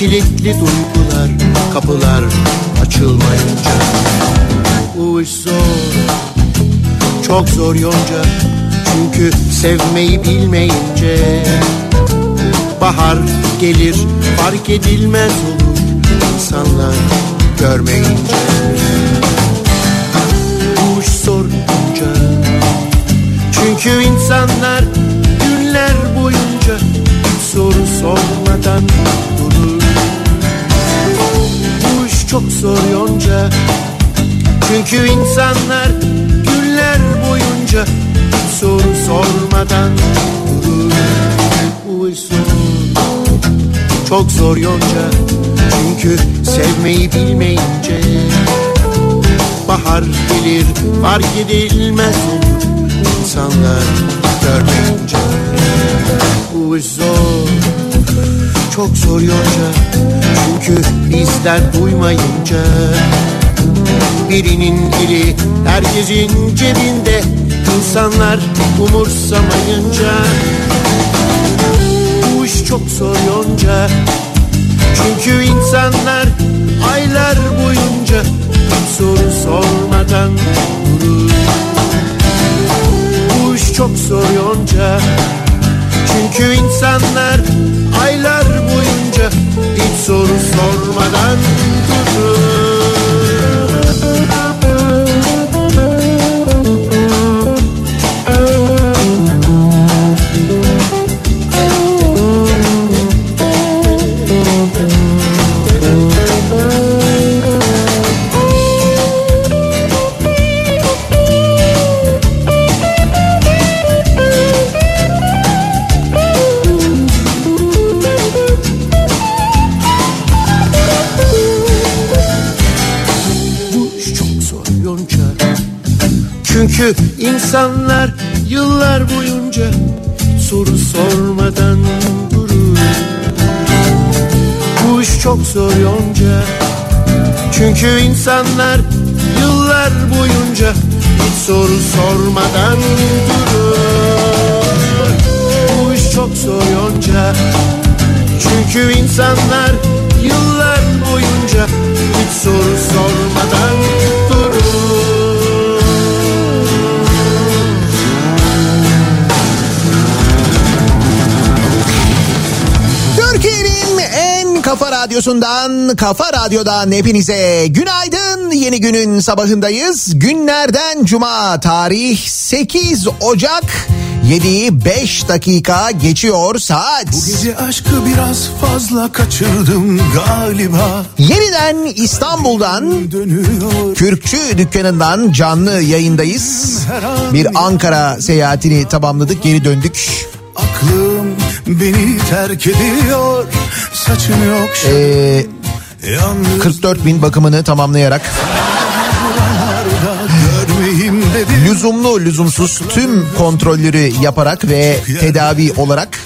kilitli duygular Kapılar açılmayınca. Bu iş zor Çok zor yonca Çünkü sevmeyi bilmeyince. Bahar gelir fark edilmez olur insanlar görmeyince. Bu iş sorunca Çünkü insanlar günler boyunca soru sormadan çok zor yonca. Çünkü insanlar günler boyunca soru sormadan durur. Zor çok zor yonca. Çünkü sevmeyi bilmeyince Bahar gelir fark edilmez olur insanlar görmeyince. Bu Çok zor yonca Çünkü bizler duymayınca Birinin eli herkesin cebinde. İnsanlar umursamayınca. Bu iş çok zor yonca Çünkü insanlar aylar boyunca soru sormadan durur. Bu iş çok zor yonca Çünkü insanlar aylar hiç soru sormadan durur Çünkü insanlar yıllar boyunca soru sormadan durur. Bu iş çok zor yonca. Çünkü insanlar yıllar boyunca hiç soru sormadan durur. Bu iş çok zor yonca. Çünkü insanlar yıllar boyunca hiç soru sormadan durur kafa radyosundan, kafa radyodan hepinize günaydın. Yeni günün sabahındayız. Günlerden cuma tarih 8 Ocak 7'yi 5 dakika geçiyor saat. Bu gece aşkı biraz fazla kaçırdım galiba. Yeniden İstanbul'dan Dönüyor Kürkçü dükkanından canlı yayındayız. Bir Ankara seyahatini tamamladık geri döndük. aklım beni terk ediyor. Saçın yok Ee, yalnız. 44 bin bakımını tamamlayarak. Lüzumlu lüzumsuz tüm kontrolleri yaparak ve tedavi olarak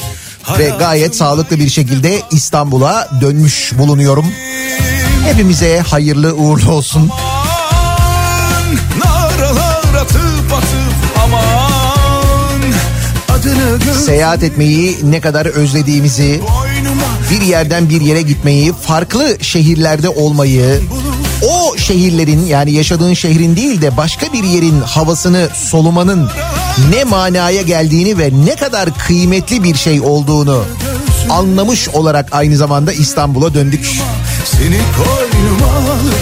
ve gayet sağlıklı bir şekilde İstanbul'a dönmüş bulunuyorum. Hepimize hayırlı uğurlu olsun. Naralar Seyahat etmeyi ne kadar özlediğimizi, bir yerden bir yere gitmeyi, farklı şehirlerde olmayı, o şehirlerin yani yaşadığın şehrin değil de başka bir yerin havasını solumanın ne manaya geldiğini ve ne kadar kıymetli bir şey olduğunu anlamış olarak aynı zamanda İstanbul'a döndük.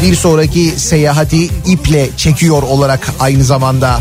Bir sonraki seyahati iple çekiyor olarak aynı zamanda.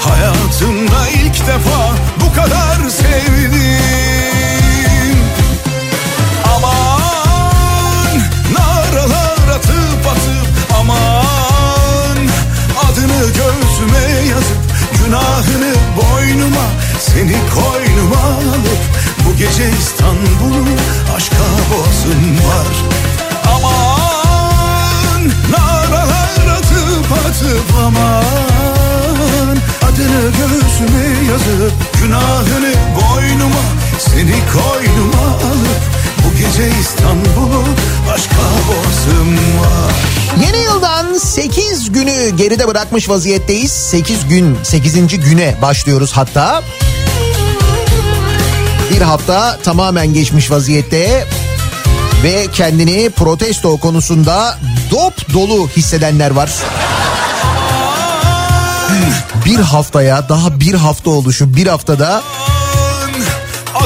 Hayatımda ilk defa bu kadar sevdim. Aman naralar atıp atıp aman. Adını göğsüme yazıp günahını boynuma Seni koynuma alıp bu gece İstanbul'u aşka boğazım var. Aman naralar atıp atıp aman geride bırakmış vaziyetteyiz. 8 gün, 8. güne başlıyoruz hatta. Bir hafta tamamen geçmiş vaziyette ve kendini protesto konusunda dop dolu hissedenler var. Bir haftaya daha bir hafta oldu şu bir haftada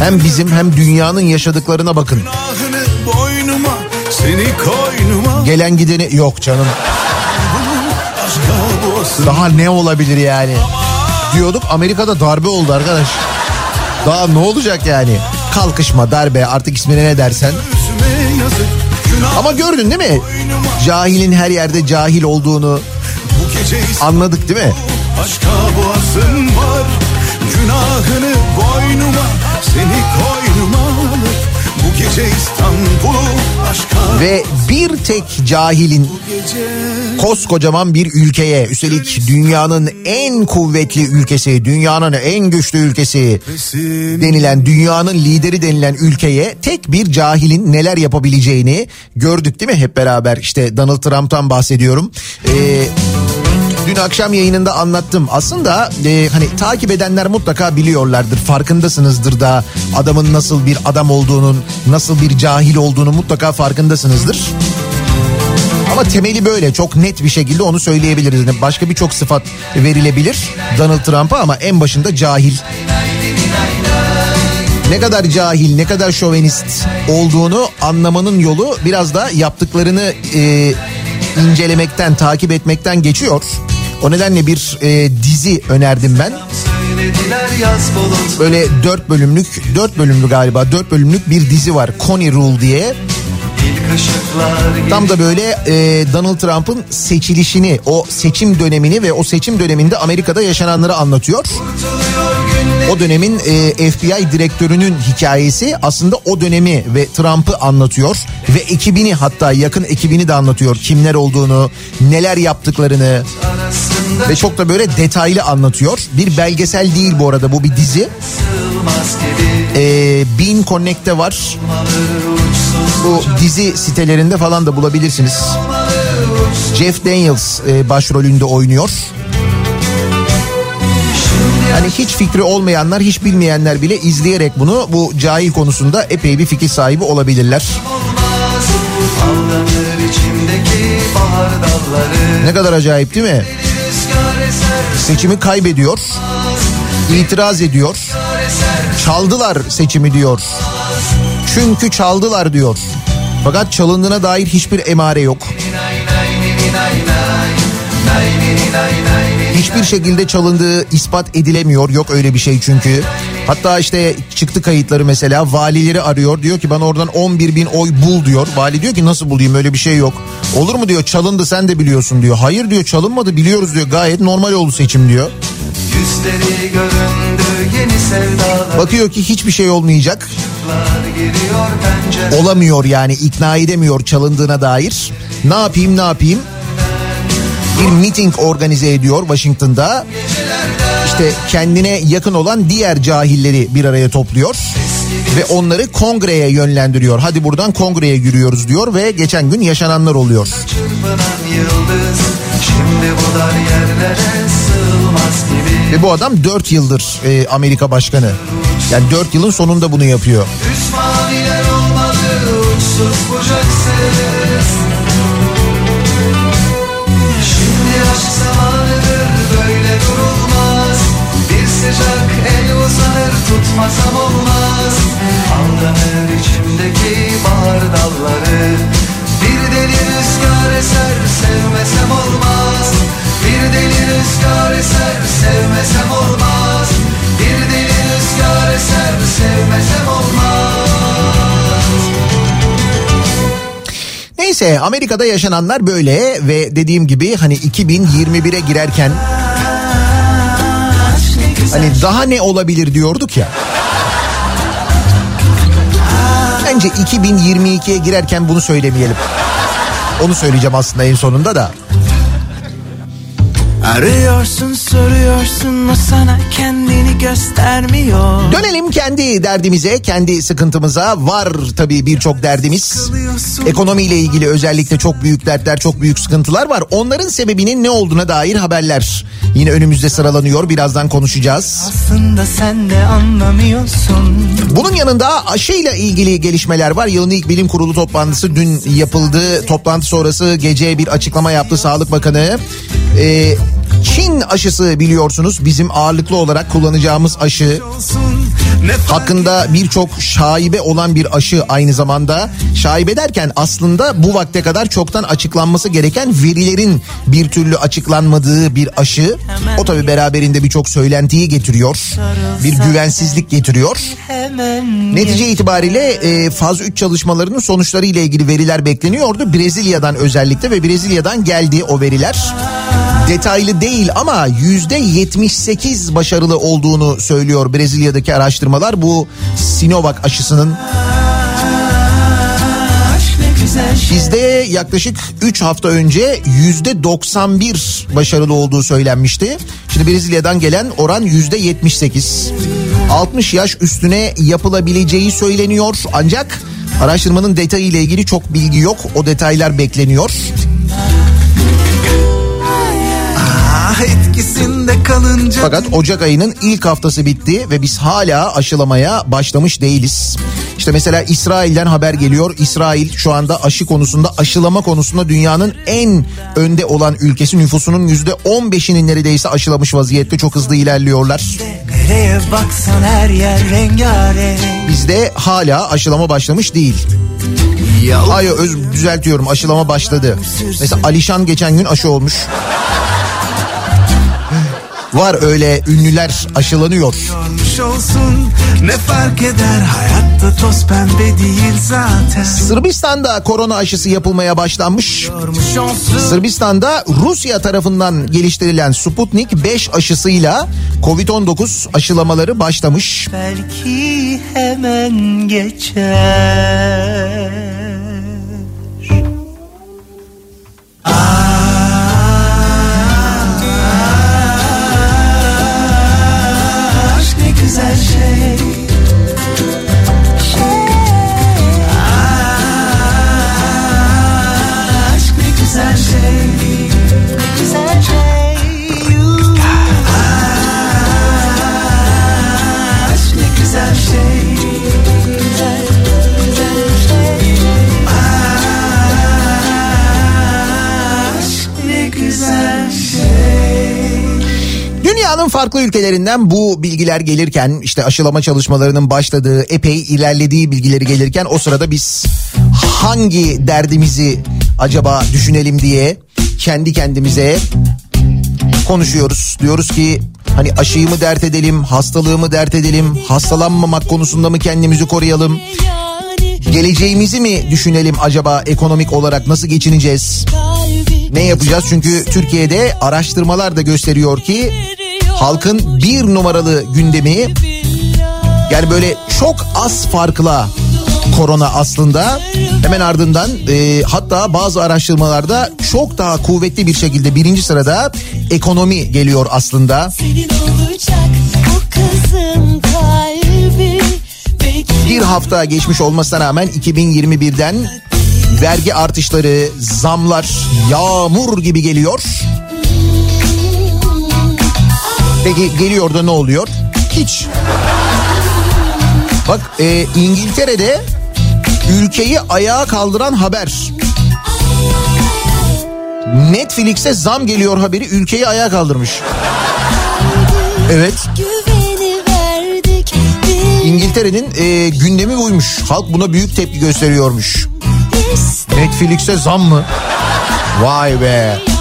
hem bizim hem dünyanın yaşadıklarına bakın. Günahını boynuma seni koynuma Gelen gideni yok canım. Boğazım Daha ne olabilir yani? Diyorduk Amerika'da darbe oldu arkadaş. Daha ne olacak yani? Kalkışma, darbe artık ismine ne dersen. Ama gördün değil mi? Cahilin her yerde cahil olduğunu anladık değil mi? Aşka boğazın var Günahını boynuma Seni koynuma gece İstanbul'u aşka Ve bir tek cahilin koskocaman bir ülkeye üstelik dünyanın en kuvvetli ülkesi, dünyanın en güçlü ülkesi denilen dünyanın lideri denilen ülkeye tek bir cahilin neler yapabileceğini gördük değil mi hep beraber işte Donald Trump'tan bahsediyorum. Ee, Dün akşam yayınında anlattım. Aslında e, hani takip edenler mutlaka biliyorlardır. Farkındasınızdır da adamın nasıl bir adam olduğunun, nasıl bir cahil olduğunu mutlaka farkındasınızdır. Ama temeli böyle çok net bir şekilde onu söyleyebiliriz. Yani Başka birçok sıfat verilebilir Donald Trump'a ama en başında cahil. Ne kadar cahil, ne kadar şovenist olduğunu anlamanın yolu biraz da yaptıklarını e, incelemekten, takip etmekten geçiyor. O nedenle bir e, dizi önerdim ben. Böyle dört bölümlük, dört bölümlü galiba dört bölümlük bir dizi var. Coney Rule diye. Tam da böyle e, Donald Trump'ın seçilişini, o seçim dönemini ve o seçim döneminde Amerika'da yaşananları anlatıyor. O dönemin e, FBI direktörünün hikayesi aslında o dönemi ve Trump'ı anlatıyor ve ekibini hatta yakın ekibini de anlatıyor. Kimler olduğunu, neler yaptıklarını arasında ve çok da böyle detaylı anlatıyor. Bir belgesel değil bu arada bu bir dizi. sığmaz gibi E, Bean Connect'te var. Bu dizi sitelerinde falan da bulabilirsiniz. Jeff Daniels e, başrolünde oynuyor. Yani hiç fikri olmayanlar, hiç bilmeyenler bile izleyerek bunu bu cahil konusunda epey bir fikir sahibi olabilirler. Ne kadar acayip değil mi? Seçimi kaybediyor, itiraz ediyor. Çaldılar seçimi diyor. Çünkü çaldılar diyor. Fakat çalındığına dair hiçbir emare yok. Hiçbir şekilde çalındığı ispat edilemiyor. Yok öyle bir şey çünkü. Hatta işte çıktı kayıtları mesela valileri arıyor. Diyor ki bana oradan 11 bin oy bul diyor. Vali diyor ki nasıl bulayım öyle bir şey yok. Olur mu diyor çalındı sen de biliyorsun diyor. Hayır diyor çalınmadı biliyoruz diyor. Gayet normal oldu seçim diyor. Bakıyor ki hiçbir şey olmayacak. Olamıyor yani ikna edemiyor çalındığına dair. Ne yapayım ne yapayım? Bir miting organize ediyor Washington'da. İşte kendine yakın olan diğer cahilleri bir araya topluyor ve onları kongreye yönlendiriyor. Hadi buradan kongreye yürüyoruz diyor ve geçen gün yaşananlar oluyor. Yıldız Ve bu adam 4 yıldır e, Amerika başkanı. Yani 4 yılın sonunda bunu yapıyor. Uçsuz bucaksız Şimdi aşk tutacak el uzanır tutmasam olmaz. Aldanır içimdeki bahar dalları. Bir deli rüzgar eser sevmesem olmaz. Bir deli rüzgar eser sevmesem olmaz. Bir deli rüzgar eser sevmesem olmaz. Neyse Amerika'da yaşananlar böyle ve dediğim gibi hani 2021'e girerken hani daha ne olabilir diyorduk ya. Bence 2022'ye girerken bunu söylemeyelim. Onu söyleyeceğim aslında en sonunda da. Arıyorsun soruyorsun o sana kendini göstermiyor Dönelim kendi derdimize, kendi sıkıntımıza. Var tabii birçok derdimiz. Ekonomiyle ilgili özellikle çok büyük dertler, çok büyük sıkıntılar var. Onların sebebinin ne olduğuna dair haberler yine önümüzde sıralanıyor. Birazdan konuşacağız. Aslında sen de anlamıyorsun Bunun yanında aşıyla ilgili gelişmeler var. Yılın ilk bilim kurulu toplantısı dün yapıldı. Toplantı sonrası gece bir açıklama yaptı Sağlık Bakanı. Ee, Çin aşısı biliyorsunuz bizim ağırlıklı olarak kullanacağımız aşı. Hakkında birçok şaibe olan bir aşı aynı zamanda. Şaibe derken aslında bu vakte kadar çoktan açıklanması gereken verilerin bir türlü açıklanmadığı bir aşı. O tabi beraberinde birçok söylentiyi getiriyor. Bir güvensizlik getiriyor. Netice itibariyle e, faz 3 çalışmalarının sonuçları ile ilgili veriler bekleniyordu. Brezilya'dan özellikle ve Brezilya'dan geldi o veriler. Detaylı değil ama yüzde 78 başarılı olduğunu söylüyor Brezilya'daki araştırmalar. Bu Sinovac aşısının bizde yaklaşık 3 hafta önce yüzde 91 başarılı olduğu söylenmişti. Şimdi Brezilya'dan gelen oran yüzde 78. 60 yaş üstüne yapılabileceği söyleniyor ancak araştırmanın detayı ile ilgili çok bilgi yok. O detaylar bekleniyor. Etkisinde kalınca Fakat Ocak ayının ilk haftası bitti ve biz hala aşılamaya başlamış değiliz. İşte mesela İsrail'den haber geliyor. İsrail şu anda aşı konusunda aşılama konusunda dünyanın en önde olan ülkesi nüfusunun yüzde 15'ini neredeyse aşılamış vaziyette çok hızlı ilerliyorlar. Nereye baksan her yer rengarenk Bizde hala aşılama başlamış değil. Hayır öz düzeltiyorum aşılama başladı. Mesela Alişan geçen gün aşı olmuş. Var öyle ünlüler aşılanıyor. Olsun ne fark eder hayatta toz pembe değil zaten Sırbistan'da korona aşısı yapılmaya başlanmış. Sırbistan'da Rusya tarafından geliştirilen Sputnik 5 aşısıyla Covid-19 aşılamaları başlamış. belki hemen geçer Aşk ne Dünyanın farklı ülkelerinden bu bilgiler gelirken işte aşılama çalışmalarının başladığı epey ilerlediği bilgileri gelirken o sırada biz hangi derdimizi acaba düşünelim diye kendi kendimize konuşuyoruz. Diyoruz ki hani aşıyı mı dert edelim, hastalığımı dert edelim, hastalanmamak konusunda mı kendimizi koruyalım? Geleceğimizi mi düşünelim acaba ekonomik olarak nasıl geçineceğiz? Ne yapacağız? Çünkü Türkiye'de araştırmalar da gösteriyor ki halkın bir numaralı gündemi yani böyle çok az farkla korona aslında hemen ardından e, hatta bazı araştırmalarda çok daha kuvvetli bir şekilde birinci sırada ekonomi geliyor aslında. Bir hafta geçmiş olmasına rağmen 2021'den vergi artışları, zamlar yağmur gibi geliyor. Peki geliyor da ne oluyor? Hiç. Bak e, İngiltere'de ülkeyi ayağa kaldıran haber. Netflix'e zam geliyor haberi ülkeyi ayağa kaldırmış. Evet. İngiltere'nin e, gündemi buymuş. Halk buna büyük tepki gösteriyormuş. Netflix'e zam mı? Vay be.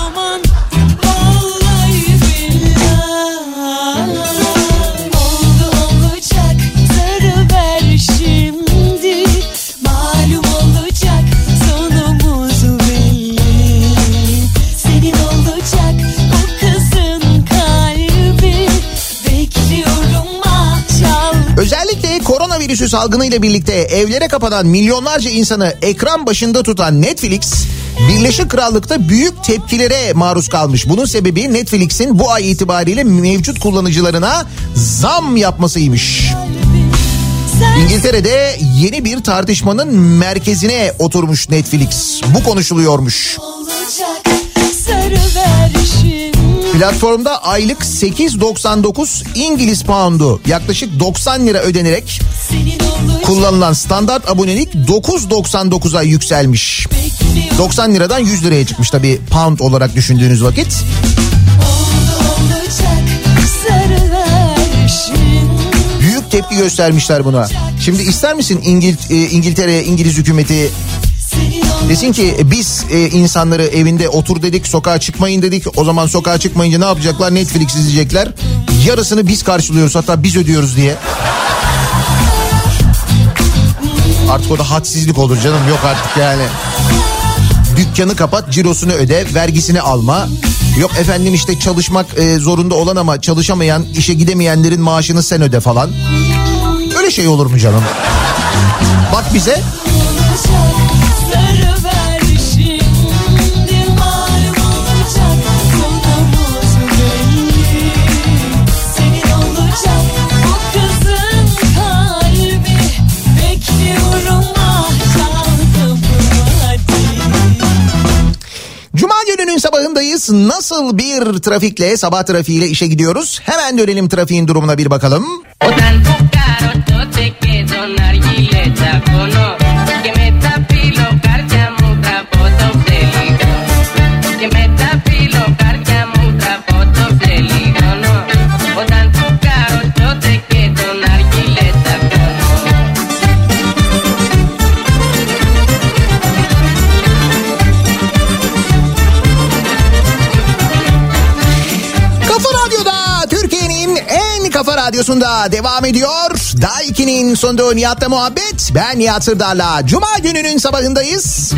Koronavirüsü salgını ile birlikte evlere kapanan milyonlarca insanı ekran başında tutan Netflix Birleşik Krallık'ta büyük tepkilere maruz kalmış. Bunun sebebi Netflix'in bu ay itibariyle mevcut kullanıcılarına zam yapmasıymış. İngiltere'de yeni bir tartışmanın merkezine oturmuş Netflix. Bu konuşuluyormuş. Platformda aylık 8.99 İngiliz poundu yaklaşık 90 lira ödenerek kullanılan standart abonelik 9.99'a yükselmiş. bekliyorum. 90 liradan 100 liraya çıkmış tabii pound olarak düşündüğünüz vakit. Büyük tepki göstermişler buna. Şimdi ister misin İngil e, İngiltere İngiliz hükümeti desin ki e, biz e, insanları evinde otur dedik sokağa çıkmayın dedik. O zaman sokağa çıkmayınca ne yapacaklar? Netflix izleyecekler. Yarısını biz karşılıyoruz hatta biz ödüyoruz diye. Artık o da hadsizlik olur canım yok artık yani. Dükkanı kapat, cirosunu öde, vergisini alma. Yok efendim işte çalışmak e, zorunda olan ama çalışamayan, işe gidemeyenlerin maaşını sen öde falan. Öyle şey olur mu canım? Bak bize sabahındayız. Nasıl bir trafikle, sabah trafiğiyle işe gidiyoruz? Hemen dönelim trafiğin durumuna bir bakalım. O radyosunda devam ediyor. Daiki'nin sonunda Nihat'la muhabbet. Ben Nihat Sırdar'la. Cuma gününün sabahındayız.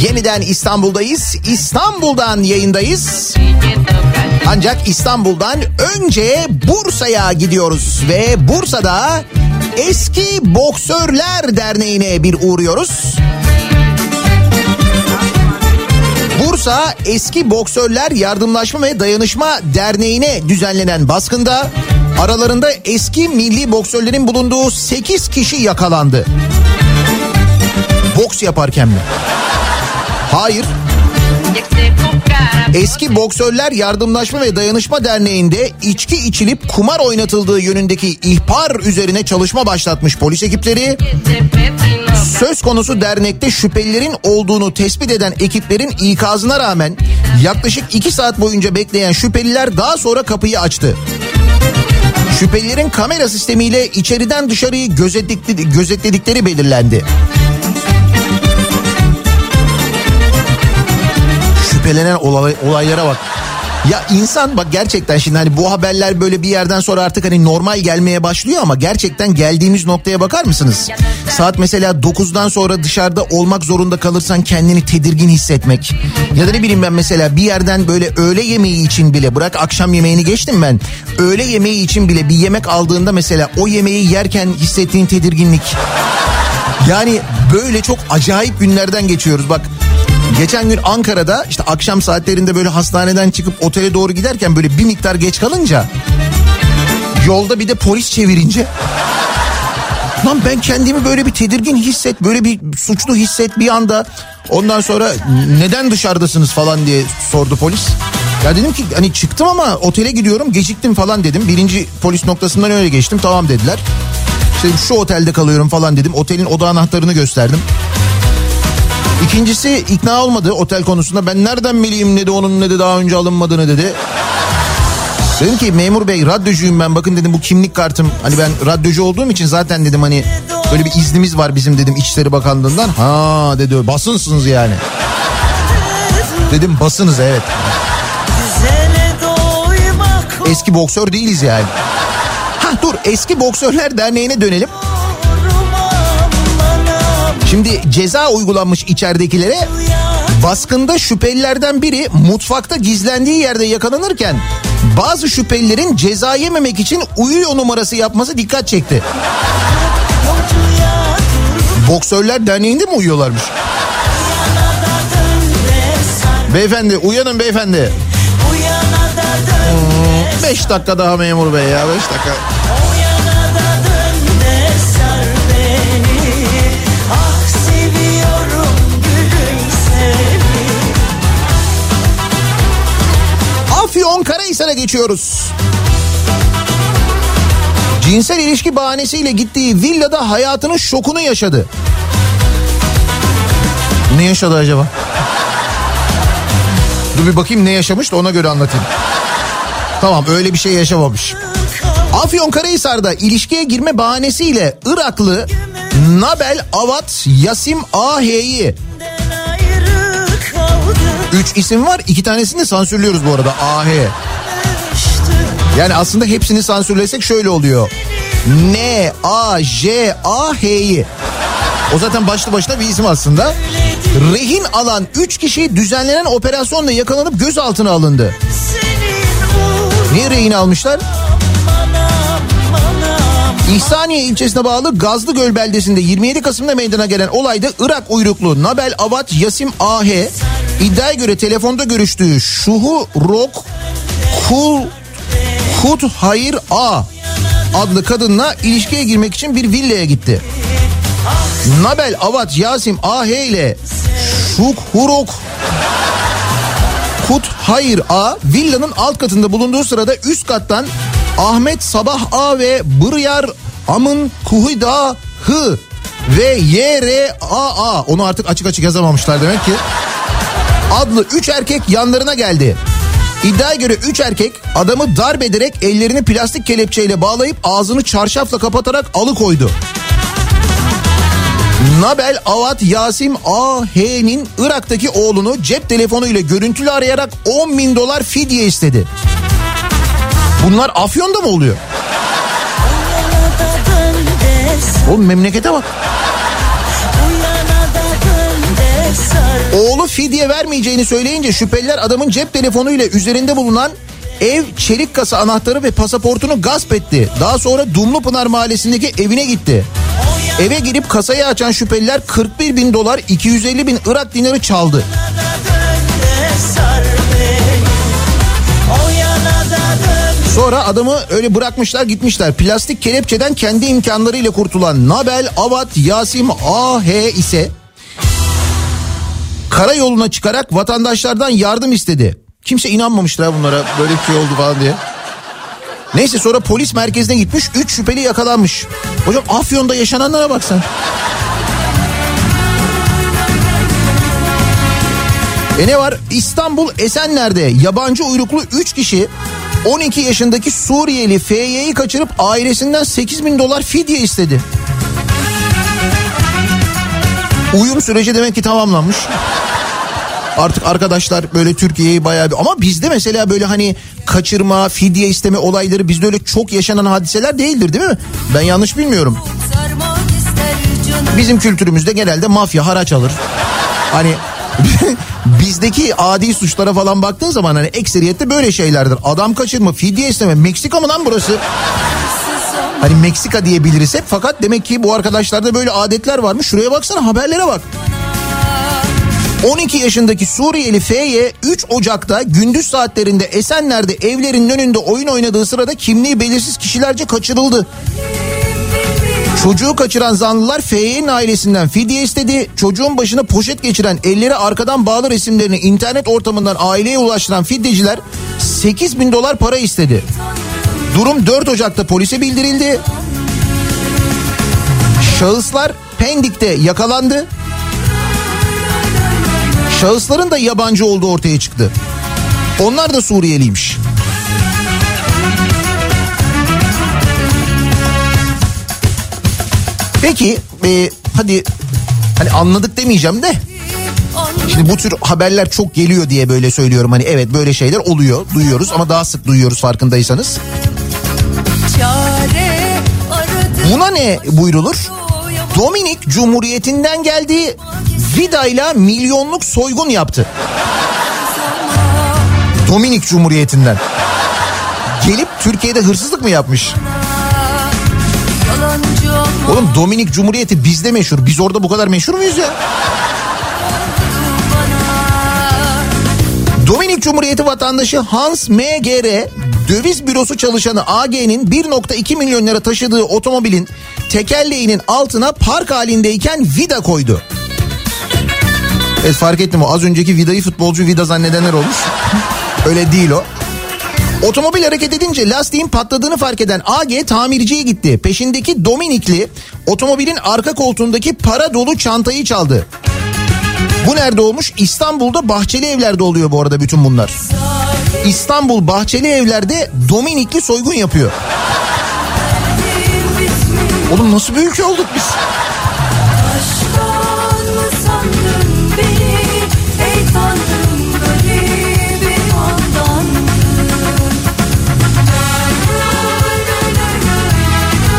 Yeniden İstanbul'dayız. İstanbul'dan yayındayız. Ancak İstanbul'dan önce Bursa'ya gidiyoruz ve Bursa'da Eski Boksörler Derneği'ne bir uğruyoruz. Bursa Eski Boksörler Yardımlaşma ve Dayanışma Derneği'ne düzenlenen baskında aralarında eski milli boksörlerin bulunduğu 8 kişi yakalandı. Boks yaparken mi? Hayır. Eski Boksörler Yardımlaşma ve Dayanışma Derneği'nde içki içilip kumar oynatıldığı yönündeki ihbar üzerine çalışma başlatmış polis ekipleri. Söz konusu dernekte şüphelilerin olduğunu tespit eden ekiplerin ikazına rağmen yaklaşık 2 saat boyunca bekleyen şüpheliler daha sonra kapıyı açtı. Şüphelilerin kamera sistemiyle içeriden dışarıyı gözetledikleri belirlendi. Şüphelenen olay, olaylara bak. Ya insan bak gerçekten şimdi hani bu haberler böyle bir yerden sonra artık hani normal gelmeye başlıyor ama gerçekten geldiğimiz noktaya bakar mısınız? Saat mesela 9'dan sonra dışarıda olmak zorunda kalırsan kendini tedirgin hissetmek. Ya da ne bileyim ben mesela bir yerden böyle öğle yemeği için bile bırak akşam yemeğini geçtim ben. Öğle yemeği için bile bir yemek aldığında mesela o yemeği yerken hissettiğin tedirginlik. Yani böyle çok acayip günlerden geçiyoruz bak. Geçen gün Ankara'da işte akşam saatlerinde böyle hastaneden çıkıp otele doğru giderken böyle bir miktar geç kalınca yolda bir de polis çevirince lan ben kendimi böyle bir tedirgin hisset böyle bir suçlu hisset bir anda ondan sonra neden dışarıdasınız falan diye sordu polis. Ya dedim ki hani çıktım ama otele gidiyorum geciktim falan dedim. Birinci polis noktasından öyle geçtim tamam dediler. İşte şu otelde kalıyorum falan dedim. Otelin oda anahtarını gösterdim. İkincisi ikna olmadı otel konusunda. Ben nereden bileyim ne de onun ne de daha önce alınmadığını dedi. Dedim ki memur bey radyocuyum ben bakın dedim bu kimlik kartım. Hani ben radyocu olduğum için zaten dedim hani böyle bir iznimiz var bizim dedim İçişleri Bakanlığı'ndan. Ha dedi basınsınız yani. Dedim basınız evet. Eski boksör değiliz yani. Ha dur eski boksörler derneğine dönelim. Şimdi ceza uygulanmış içeridekilere Baskında şüphelilerden biri mutfakta gizlendiği yerde yakalanırken bazı şüphelilerin ceza yememek için uyuyor numarası yapması dikkat çekti. Boksörler Derneği'nde mi uyuyorlarmış? Beyefendi uyanın beyefendi. 5 dakika daha memur bey ya 5 dakika. Afyon Karahisar'a geçiyoruz. Cinsel ilişki bahanesiyle gittiği villada hayatının şokunu yaşadı. Ne yaşadı acaba? Dur bir bakayım ne yaşamış da ona göre anlatayım. Tamam öyle bir şey yaşamamış. Afyon Karahisar'da ilişkiye girme bahanesiyle Iraklı Nabel Avat Yasim Ahe'yi Üç isim var iki tanesini de sansürlüyoruz bu arada AH. Yani aslında hepsini sansürlesek şöyle oluyor. N A J A H'yi. O zaten başlı başına bir isim aslında. Rehin alan 3 kişi düzenlenen operasyonla yakalanıp gözaltına alındı. Niye rehin almışlar? İhsaniye ilçesine bağlı Gazlıgöl beldesinde 27 Kasım'da meydana gelen olayda Irak uyruklu Nabel Avat Yasim AH iddiaya göre telefonda görüştüğü Şuhu Rok Kul Hut Hayır A adlı kadınla ilişkiye girmek için bir villaya gitti. Nabel Avat Yasim AH ile Şuk Hurok Kut Hayır A villanın alt katında bulunduğu sırada üst kattan Ahmet Sabah A ve Bıryar Amın Kuhida Hı ve YRAA onu artık açık açık yazamamışlar demek ki. Adlı 3 erkek yanlarına geldi. İddiaya göre 3 erkek adamı darp ederek ellerini plastik kelepçeyle bağlayıp ağzını çarşafla kapatarak alıkoydu. Nabel Avat Yasim A.H.'nin Irak'taki oğlunu cep telefonuyla görüntülü arayarak 10 bin dolar fidye istedi. Bunlar Afyon'da mı oluyor? Oğlum memlekete bak. Fidye vermeyeceğini söyleyince şüpheliler adamın cep telefonuyla üzerinde bulunan ev çelik kasa anahtarı ve pasaportunu gasp etti. Daha sonra Dumlupınar mahallesindeki evine gitti. Eve girip kasayı açan şüpheliler 41 bin dolar 250 bin Irak dinarı çaldı. Sonra adamı öyle bırakmışlar gitmişler. Plastik kelepçeden kendi imkanlarıyla kurtulan Nabel Avat Yasim A.H. ise karayoluna çıkarak vatandaşlardan yardım istedi. Kimse inanmamıştır ha bunlara böyle bir şey oldu falan diye. Neyse sonra polis merkezine gitmiş. Üç şüpheli yakalanmış. Hocam Afyon'da yaşananlara bak sen. E ne var? İstanbul Esenler'de yabancı uyruklu 3 kişi 12 yaşındaki Suriyeli FY'yi kaçırıp ailesinden 8 bin dolar fidye istedi. Uyum süreci demek ki tamamlanmış. Artık arkadaşlar böyle Türkiye'yi bayağı bir... Ama bizde mesela böyle hani kaçırma, fidye isteme olayları bizde öyle çok yaşanan hadiseler değildir değil mi? Ben yanlış bilmiyorum. Bizim kültürümüzde genelde mafya haraç alır. Hani bizdeki adi suçlara falan baktığın zaman hani ekseriyette böyle şeylerdir. Adam kaçırma, fidye isteme. Meksika mı lan burası? Hani Meksika diyebiliriz hep fakat demek ki bu arkadaşlarda böyle adetler varmış. Şuraya baksana haberlere bak. 12 yaşındaki Suriyeli F'ye 3 Ocak'ta gündüz saatlerinde Esenler'de evlerinin önünde oyun oynadığı sırada kimliği belirsiz kişilerce kaçırıldı. Çocuğu kaçıran zanlılar F'nin ailesinden fidye istedi. Çocuğun başına poşet geçiren elleri arkadan bağlı resimlerini internet ortamından aileye ulaştıran fidyeciler 8 bin dolar para istedi. Durum 4 Ocak'ta polise bildirildi. Şahıslar Pendik'te yakalandı. Şahısların da yabancı olduğu ortaya çıktı. Onlar da Suriyeliymiş. Peki e, hadi hani anladık demeyeceğim de Şimdi bu tür haberler çok geliyor diye böyle söylüyorum. Hani evet böyle şeyler oluyor, duyuyoruz ama daha sık duyuyoruz farkındaysanız. Buna ne buyrulur? Dominik Cumhuriyeti'nden geldi. Vida'yla milyonluk soygun yaptı. Dominik Cumhuriyeti'nden. Gelip Türkiye'de hırsızlık mı yapmış? Oğlum Dominik Cumhuriyeti bizde meşhur. Biz orada bu kadar meşhur muyuz ya? Dominik Cumhuriyeti vatandaşı Hans MGR döviz bürosu çalışanı AG'nin 1.2 milyon lira taşıdığı otomobilin tekerleğinin altına park halindeyken vida koydu. Evet fark ettim o az önceki vidayı futbolcu vida zannedenler olmuş. Öyle değil o. Otomobil hareket edince lastiğin patladığını fark eden AG tamirciye gitti. Peşindeki Dominikli otomobilin arka koltuğundaki para dolu çantayı çaldı. Bu nerede olmuş? İstanbul'da Bahçeli Evler'de oluyor bu arada bütün bunlar. İstanbul Bahçeli Evler'de Dominikli soygun yapıyor. Oğlum nasıl bir ülke olduk biz?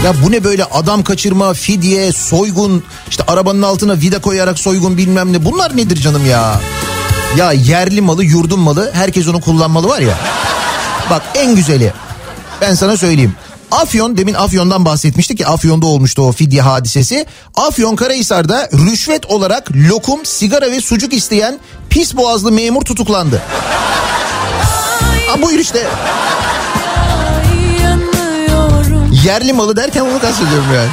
Ya bu ne böyle adam kaçırma, fidye, soygun, işte arabanın altına vida koyarak soygun bilmem ne. Bunlar nedir canım ya? Ya yerli malı, yurdun malı herkes onu kullanmalı var ya. Bak en güzeli. Ben sana söyleyeyim. Afyon demin Afyon'dan bahsetmiştik ki Afyon'da olmuştu o fidye hadisesi. Afyon Karahisar'da rüşvet olarak lokum, sigara ve sucuk isteyen pis boğazlı memur tutuklandı. Ha buyur işte. Yerli malı derken onu kastediyorum yani.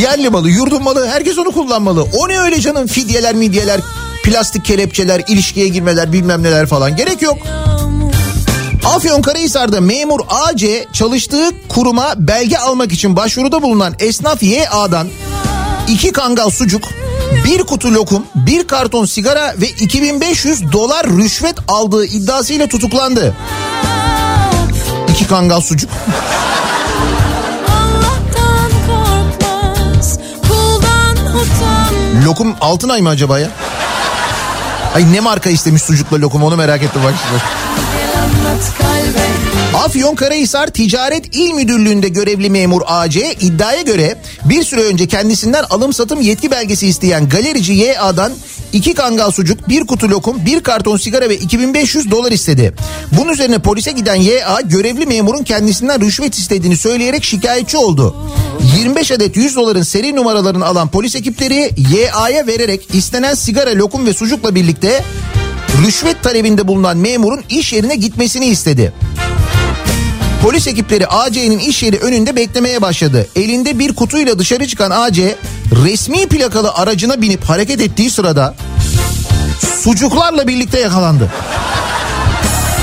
Yerli malı, yurdun malı herkes onu kullanmalı. O ne öyle canım fidyeler midyeler, plastik kelepçeler, ilişkiye girmeler bilmem neler falan gerek yok. Afyonkarahisar'da memur AC çalıştığı kuruma belge almak için başvuruda bulunan esnaf YA'dan iki kangal sucuk, bir kutu lokum, bir karton sigara ve 2500 dolar rüşvet aldığı iddiasıyla tutuklandı. İki kangal sucuk. Korkmaz Lokum Altınay mı acaba ya? Ay ne marka istemiş sucukla lokum onu merak ettim bak şimdi. Afyonkarahisar Ticaret İl Müdürlüğü'nde görevli memur AC iddiaya göre bir süre önce kendisinden alım satım yetki belgesi isteyen galerici YA'dan iki kangal sucuk, bir kutu lokum, bir karton sigara ve 2500 dolar istedi. Bunun üzerine polise giden YA görevli memurun kendisinden rüşvet istediğini söyleyerek şikayetçi oldu. 25 adet 100 doların seri numaralarını alan polis ekipleri YA'ya vererek istenen sigara, lokum ve sucukla birlikte rüşvet talebinde bulunan memurun iş yerine gitmesini istedi. Polis ekipleri AC'nin iş yeri önünde beklemeye başladı. Elinde bir kutuyla dışarı çıkan AC resmi plakalı aracına binip hareket ettiği sırada sucuklarla birlikte yakalandı.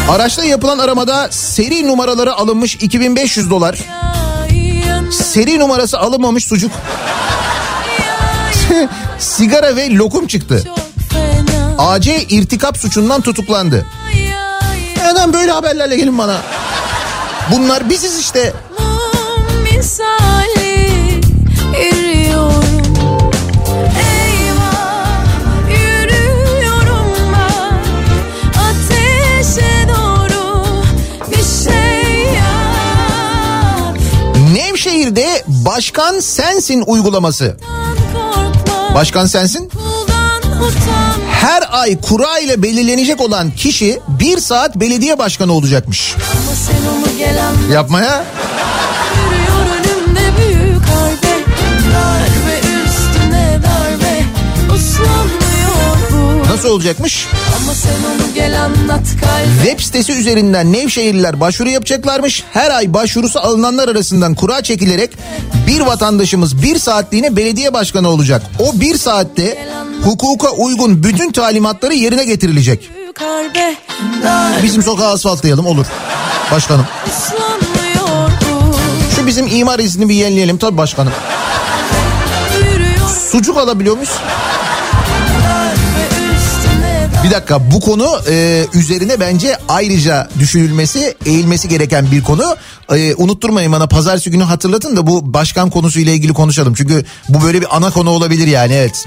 Araçta yapılan aramada seri numaraları alınmış 2500 dolar, seri numarası alınmamış sucuk, sigara ve lokum çıktı. AC irtikap suçundan tutuklandı. Neden böyle haberlerle gelin bana? Bunlar biziz işte. misali Eyvah ben şey Nevşehir'de Başkan Sensin uygulaması. Başkan Sensin? Her ay kura ile belirlenecek olan kişi bir saat belediye başkanı olacakmış. Ama sen onu gelen Yapmaya nasıl olacakmış? Ama sen onu gel anlat kalbe Web sitesi üzerinden Nevşehirliler başvuru yapacaklarmış. Her ay başvurusu alınanlar arasından kura çekilerek bir vatandaşımız bir saatliğine belediye başkanı olacak. O bir saatte hukuka uygun bütün talimatları yerine getirilecek. Bizim sokağı asfaltlayalım olur. Başkanım. Şu bizim imar izni bir yenileyelim tabii başkanım. Sucuk alabiliyor muyuz? Bir dakika bu konu e, üzerine bence ayrıca düşünülmesi, eğilmesi gereken bir konu. E, unutturmayın bana pazartesi günü hatırlatın da bu başkan konusuyla ilgili konuşalım. Çünkü bu böyle bir ana konu olabilir yani evet.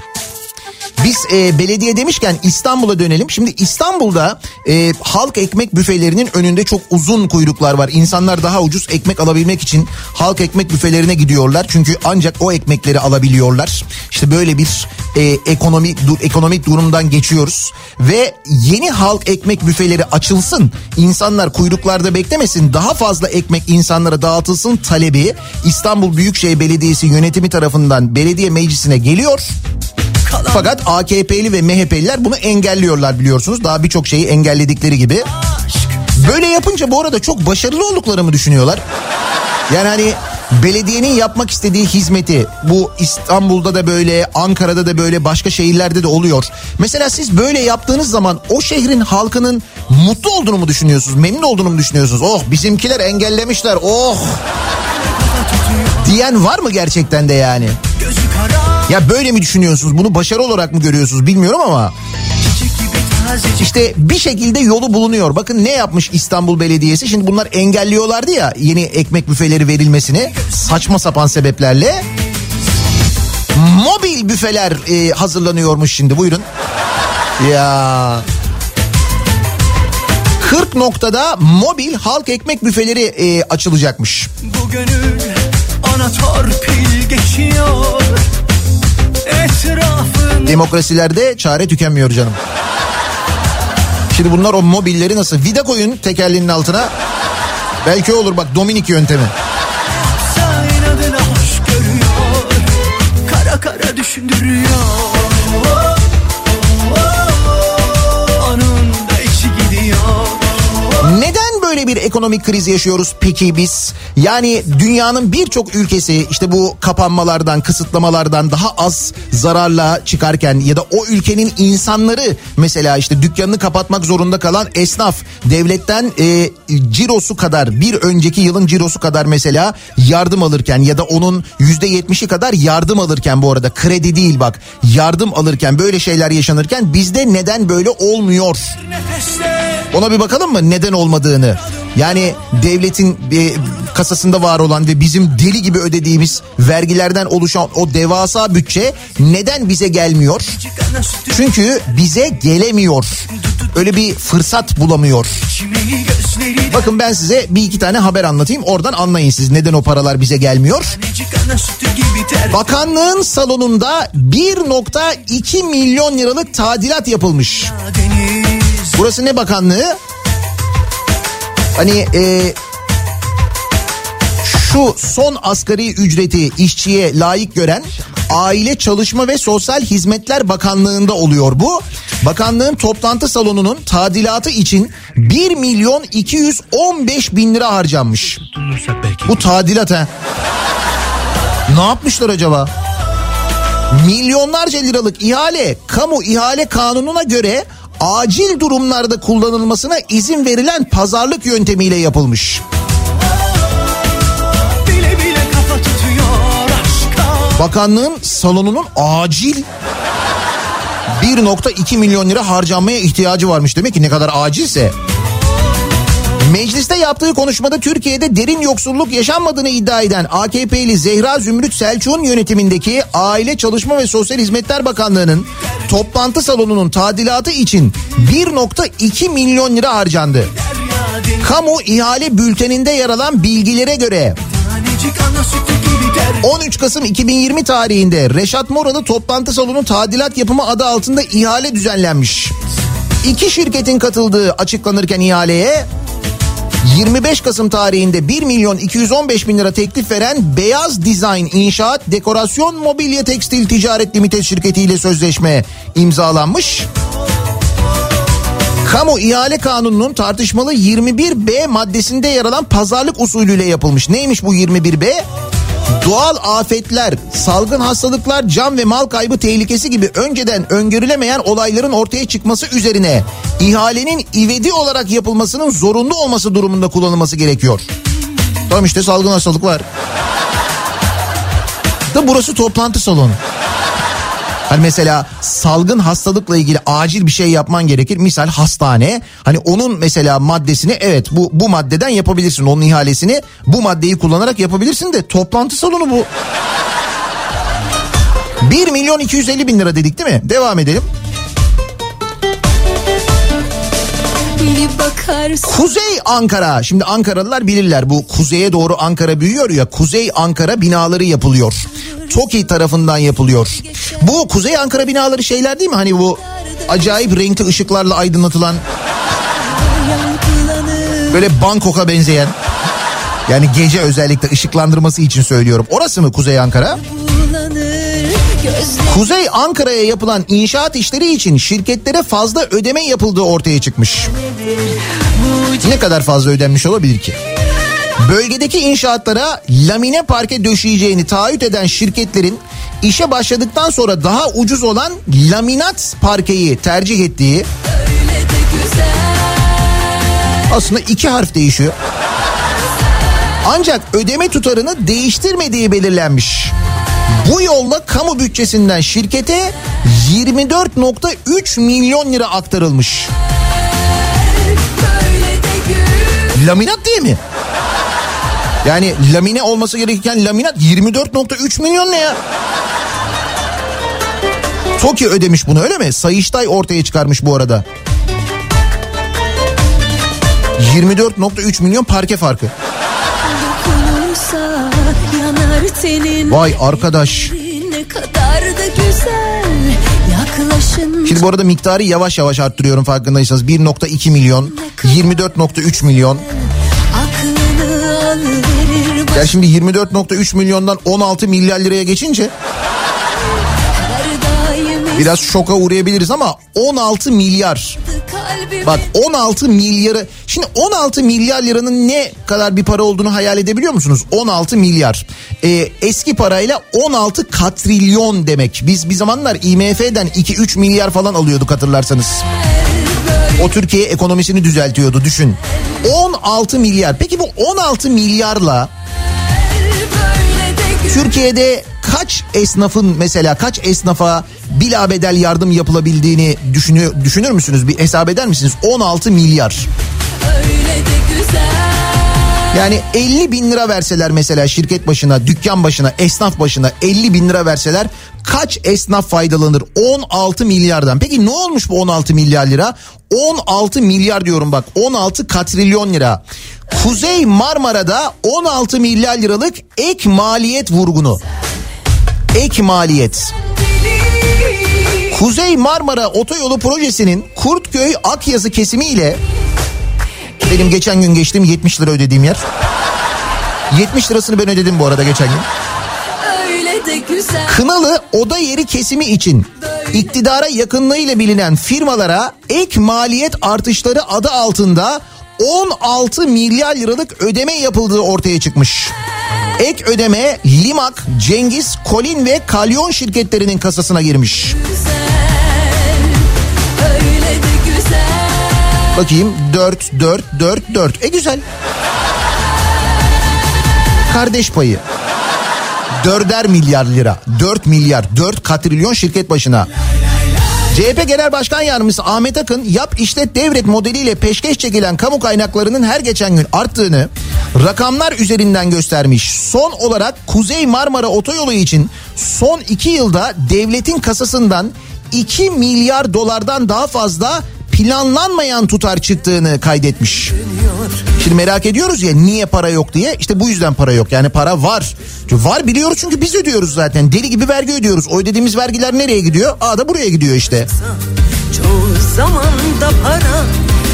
Biz e, belediye demişken İstanbul'a dönelim. Şimdi İstanbul'da e, halk ekmek büfelerinin önünde çok uzun kuyruklar var. İnsanlar daha ucuz ekmek alabilmek için halk ekmek büfelerine gidiyorlar. Çünkü ancak o ekmekleri alabiliyorlar. İşte böyle bir e, ekonomi du- ekonomik durumdan geçiyoruz. Ve yeni halk ekmek büfeleri açılsın. İnsanlar kuyruklarda beklemesin. Daha fazla ekmek insanlara dağıtılsın talebi İstanbul Büyükşehir Belediyesi yönetimi tarafından belediye meclisine geliyor. Fakat AKP'li ve MHP'liler bunu engelliyorlar biliyorsunuz. Daha birçok şeyi engelledikleri gibi. Böyle yapınca bu arada çok başarılı olduklarını düşünüyorlar. Yani hani belediyenin yapmak istediği hizmeti bu İstanbul'da da böyle, Ankara'da da böyle, başka şehirlerde de oluyor. Mesela siz böyle yaptığınız zaman o şehrin halkının mutlu olduğunu mu düşünüyorsunuz? Memnun olduğunu mu düşünüyorsunuz? Oh bizimkiler engellemişler. Oh diyen var mı gerçekten de yani? Ya böyle mi düşünüyorsunuz? Bunu başarı olarak mı görüyorsunuz bilmiyorum ama işte bir şekilde yolu bulunuyor. Bakın ne yapmış İstanbul Belediyesi? Şimdi bunlar engelliyorlardı ya yeni ekmek büfeleri verilmesini saçma sapan sebeplerle. Mobil büfeler e, hazırlanıyormuş şimdi buyurun. Ya 40 noktada mobil halk ekmek büfeleri e, açılacakmış. Bu gönül ana torpil geçiyor Etrafın Demokrasilerde çare tükenmiyor canım. Şimdi bunlar o mobilleri nasıl? Vida koyun tekerleğinin altına. Belki olur bak Dominik yöntemi. inadına hoş görüyor Kara kara düşündürüyor böyle bir ekonomik kriz yaşıyoruz peki biz? Yani dünyanın birçok ülkesi işte bu kapanmalardan, kısıtlamalardan daha az zararla çıkarken ya da o ülkenin insanları mesela işte dükkanını kapatmak zorunda kalan esnaf devletten e, cirosu kadar bir önceki yılın cirosu kadar mesela yardım alırken ya da onun yüzde yetmişi kadar yardım alırken bu arada kredi değil bak yardım alırken böyle şeyler yaşanırken bizde neden böyle olmuyor? Ona bir bakalım mı neden olmadığını? Yani devletin e, kasasında var olan ve bizim deli gibi ödediğimiz vergilerden oluşan o devasa bütçe neden bize gelmiyor? Çünkü bize gelemiyor. Öyle bir fırsat bulamıyor. Bakın ben size bir iki tane haber anlatayım. Oradan anlayın siz neden o paralar bize gelmiyor. Bakanlığın salonunda 1.2 milyon liralık tadilat yapılmış. Burası ne bakanlığı? Hani e, şu son asgari ücreti işçiye layık gören Aile Çalışma ve Sosyal Hizmetler Bakanlığı'nda oluyor bu. Bakanlığın toplantı salonunun tadilatı için 1 milyon 215 bin lira harcanmış. Bu tadilat ha. Ne yapmışlar acaba? Milyonlarca liralık ihale kamu ihale kanununa göre acil durumlarda kullanılmasına izin verilen pazarlık yöntemiyle yapılmış. bile bile Bakanlığın salonunun acil 1.2 milyon lira harcanmaya ihtiyacı varmış demek ki ne kadar acilse. Mecliste yaptığı konuşmada Türkiye'de derin yoksulluk yaşanmadığını iddia eden AKP'li Zehra Zümrüt Selçuk'un yönetimindeki Aile Çalışma ve Sosyal Hizmetler Bakanlığı'nın toplantı salonunun tadilatı için 1.2 milyon lira harcandı. Kamu ihale bülteninde yer alan bilgilere göre Tanecik ana sütü gibi ter 13 Kasım 2020 tarihinde Reşat Moralı toplantı salonu tadilat yapımı adı altında ihale düzenlenmiş. İki şirketin katıldığı açıklanırken ihaleye 25 Kasım tarihinde 1 milyon 215 bin lira teklif veren Beyaz Design İnşaat Dekorasyon Mobilya Tekstil Ticaret Limited şirketiyle sözleşme imzalanmış. Kamu ihale kanununun tartışmalı 21B maddesinde yer alan pazarlık usulüyle yapılmış. Neymiş bu 21B? Doğal afetler, salgın hastalıklar, can ve mal kaybı tehlikesi gibi önceden öngörülemeyen olayların ortaya çıkması üzerine ihalenin ivedi olarak yapılmasının zorunlu olması durumunda kullanılması gerekiyor. Tamam işte salgın hastalık var. Da burası toplantı salonu. Hani mesela salgın hastalıkla ilgili acil bir şey yapman gerekir. Misal hastane. Hani onun mesela maddesini evet bu bu maddeden yapabilirsin. Onun ihalesini bu maddeyi kullanarak yapabilirsin de toplantı salonu bu. 1 milyon 250 bin lira dedik değil mi? Devam edelim. Kuzey Ankara. Şimdi Ankaralılar bilirler bu kuzeye doğru Ankara büyüyor ya. Kuzey Ankara binaları yapılıyor. TOKİ tarafından yapılıyor. Bu Kuzey Ankara binaları şeyler değil mi? Hani bu acayip renkli ışıklarla aydınlatılan böyle Bangkok'a benzeyen. Yani gece özellikle ışıklandırması için söylüyorum. Orası mı Kuzey Ankara? Kuzey Ankara'ya yapılan inşaat işleri için şirketlere fazla ödeme yapıldığı ortaya çıkmış. Ne kadar fazla ödenmiş olabilir ki? Bölgedeki inşaatlara lamine parke döşeyeceğini taahhüt eden şirketlerin işe başladıktan sonra daha ucuz olan laminat parkeyi tercih ettiği aslında iki harf değişiyor. Ancak ödeme tutarını değiştirmediği belirlenmiş. Bu yolla kamu bütçesinden şirkete 24.3 milyon lira aktarılmış. Laminat değil mi? Yani lamine olması gerekirken laminat 24.3 milyon ne ya? TOKİ ödemiş bunu öyle mi? Sayıştay ortaya çıkarmış bu arada. 24.3 milyon parke farkı. Vay arkadaş. Şimdi bu arada miktarı yavaş yavaş arttırıyorum farkındaysanız. 1.2 milyon, 24.3 milyon. aklını alıverir Yani şimdi 24.3 milyondan 16 milyar liraya geçince biraz şoka uğrayabiliriz ama 16 milyar. Bak 16 milyarı şimdi 16 milyar liranın ne kadar bir para olduğunu hayal edebiliyor musunuz? 16 milyar. Ee, eski parayla 16 katrilyon demek. Biz bir zamanlar IMF'den 2-3 milyar falan alıyorduk hatırlarsanız. O Türkiye ekonomisini düzeltiyordu düşün. 16 milyar. Peki bu 16 milyarla Türkiye'de kaç esnafın mesela kaç esnafa bilabedel yardım yapılabildiğini düşünüyor, düşünür müsünüz? Bir hesap eder misiniz? 16 milyar. Yani 50 bin lira verseler mesela şirket başına, dükkan başına, esnaf başına 50 bin lira verseler kaç esnaf faydalanır? 16 milyardan. Peki ne olmuş bu 16 milyar lira? 16 milyar diyorum bak 16 katrilyon lira. Kuzey Marmara'da 16 milyar liralık ek maliyet vurgunu. Ek maliyet. Kuzey Marmara Otoyolu projesinin Kurtköy Akyazı kesimi ile benim geçen gün geçtiğim 70 lira ödediğim yer. 70 lirasını ben ödedim bu arada geçen gün. Kınalı oda yeri kesimi için iktidara yakınlığıyla bilinen firmalara ek maliyet artışları adı altında 16 milyar liralık ödeme yapıldığı ortaya çıkmış. Ek ödeme Limak, Cengiz, Kolin ve Kalyon şirketlerinin kasasına girmiş. Bakayım 4 4 4 4. E güzel. Kardeş payı. Dörder milyar lira. 4 milyar. 4 katrilyon şirket başına. CHP Genel Başkan Yardımcısı Ahmet Akın yap işlet devret modeliyle peşkeş çekilen kamu kaynaklarının her geçen gün arttığını rakamlar üzerinden göstermiş. Son olarak Kuzey Marmara Otoyolu için son iki yılda devletin kasasından 2 milyar dolardan daha fazla planlanmayan tutar çıktığını kaydetmiş. Şimdi merak ediyoruz ya niye para yok diye. İşte bu yüzden para yok. Yani para var. Çünkü var biliyoruz çünkü biz ödüyoruz zaten. Deli gibi vergi ödüyoruz. O ödediğimiz vergiler nereye gidiyor? Aa da buraya gidiyor işte. Çoğu zaman para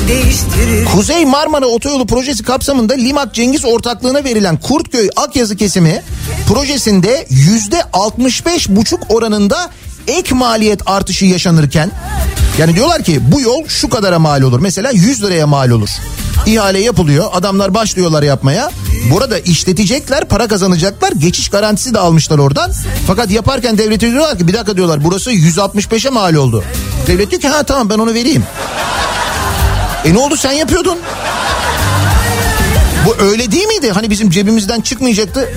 değiştirir Kuzey Marmara Otoyolu projesi kapsamında Limak Cengiz ortaklığına verilen Kurtköy Akyazı kesimi projesinde yüzde 65 buçuk oranında ek maliyet artışı yaşanırken yani diyorlar ki bu yol şu kadara mal olur. Mesela 100 liraya mal olur. İhale yapılıyor. Adamlar başlıyorlar yapmaya. Burada işletecekler, para kazanacaklar. Geçiş garantisi de almışlar oradan. Fakat yaparken devlete diyorlar ki bir dakika diyorlar burası 165'e mal oldu. Devlet diyor ki ha tamam ben onu vereyim. E ne oldu sen yapıyordun? Bu öyle değil miydi? Hani bizim cebimizden çıkmayacaktı.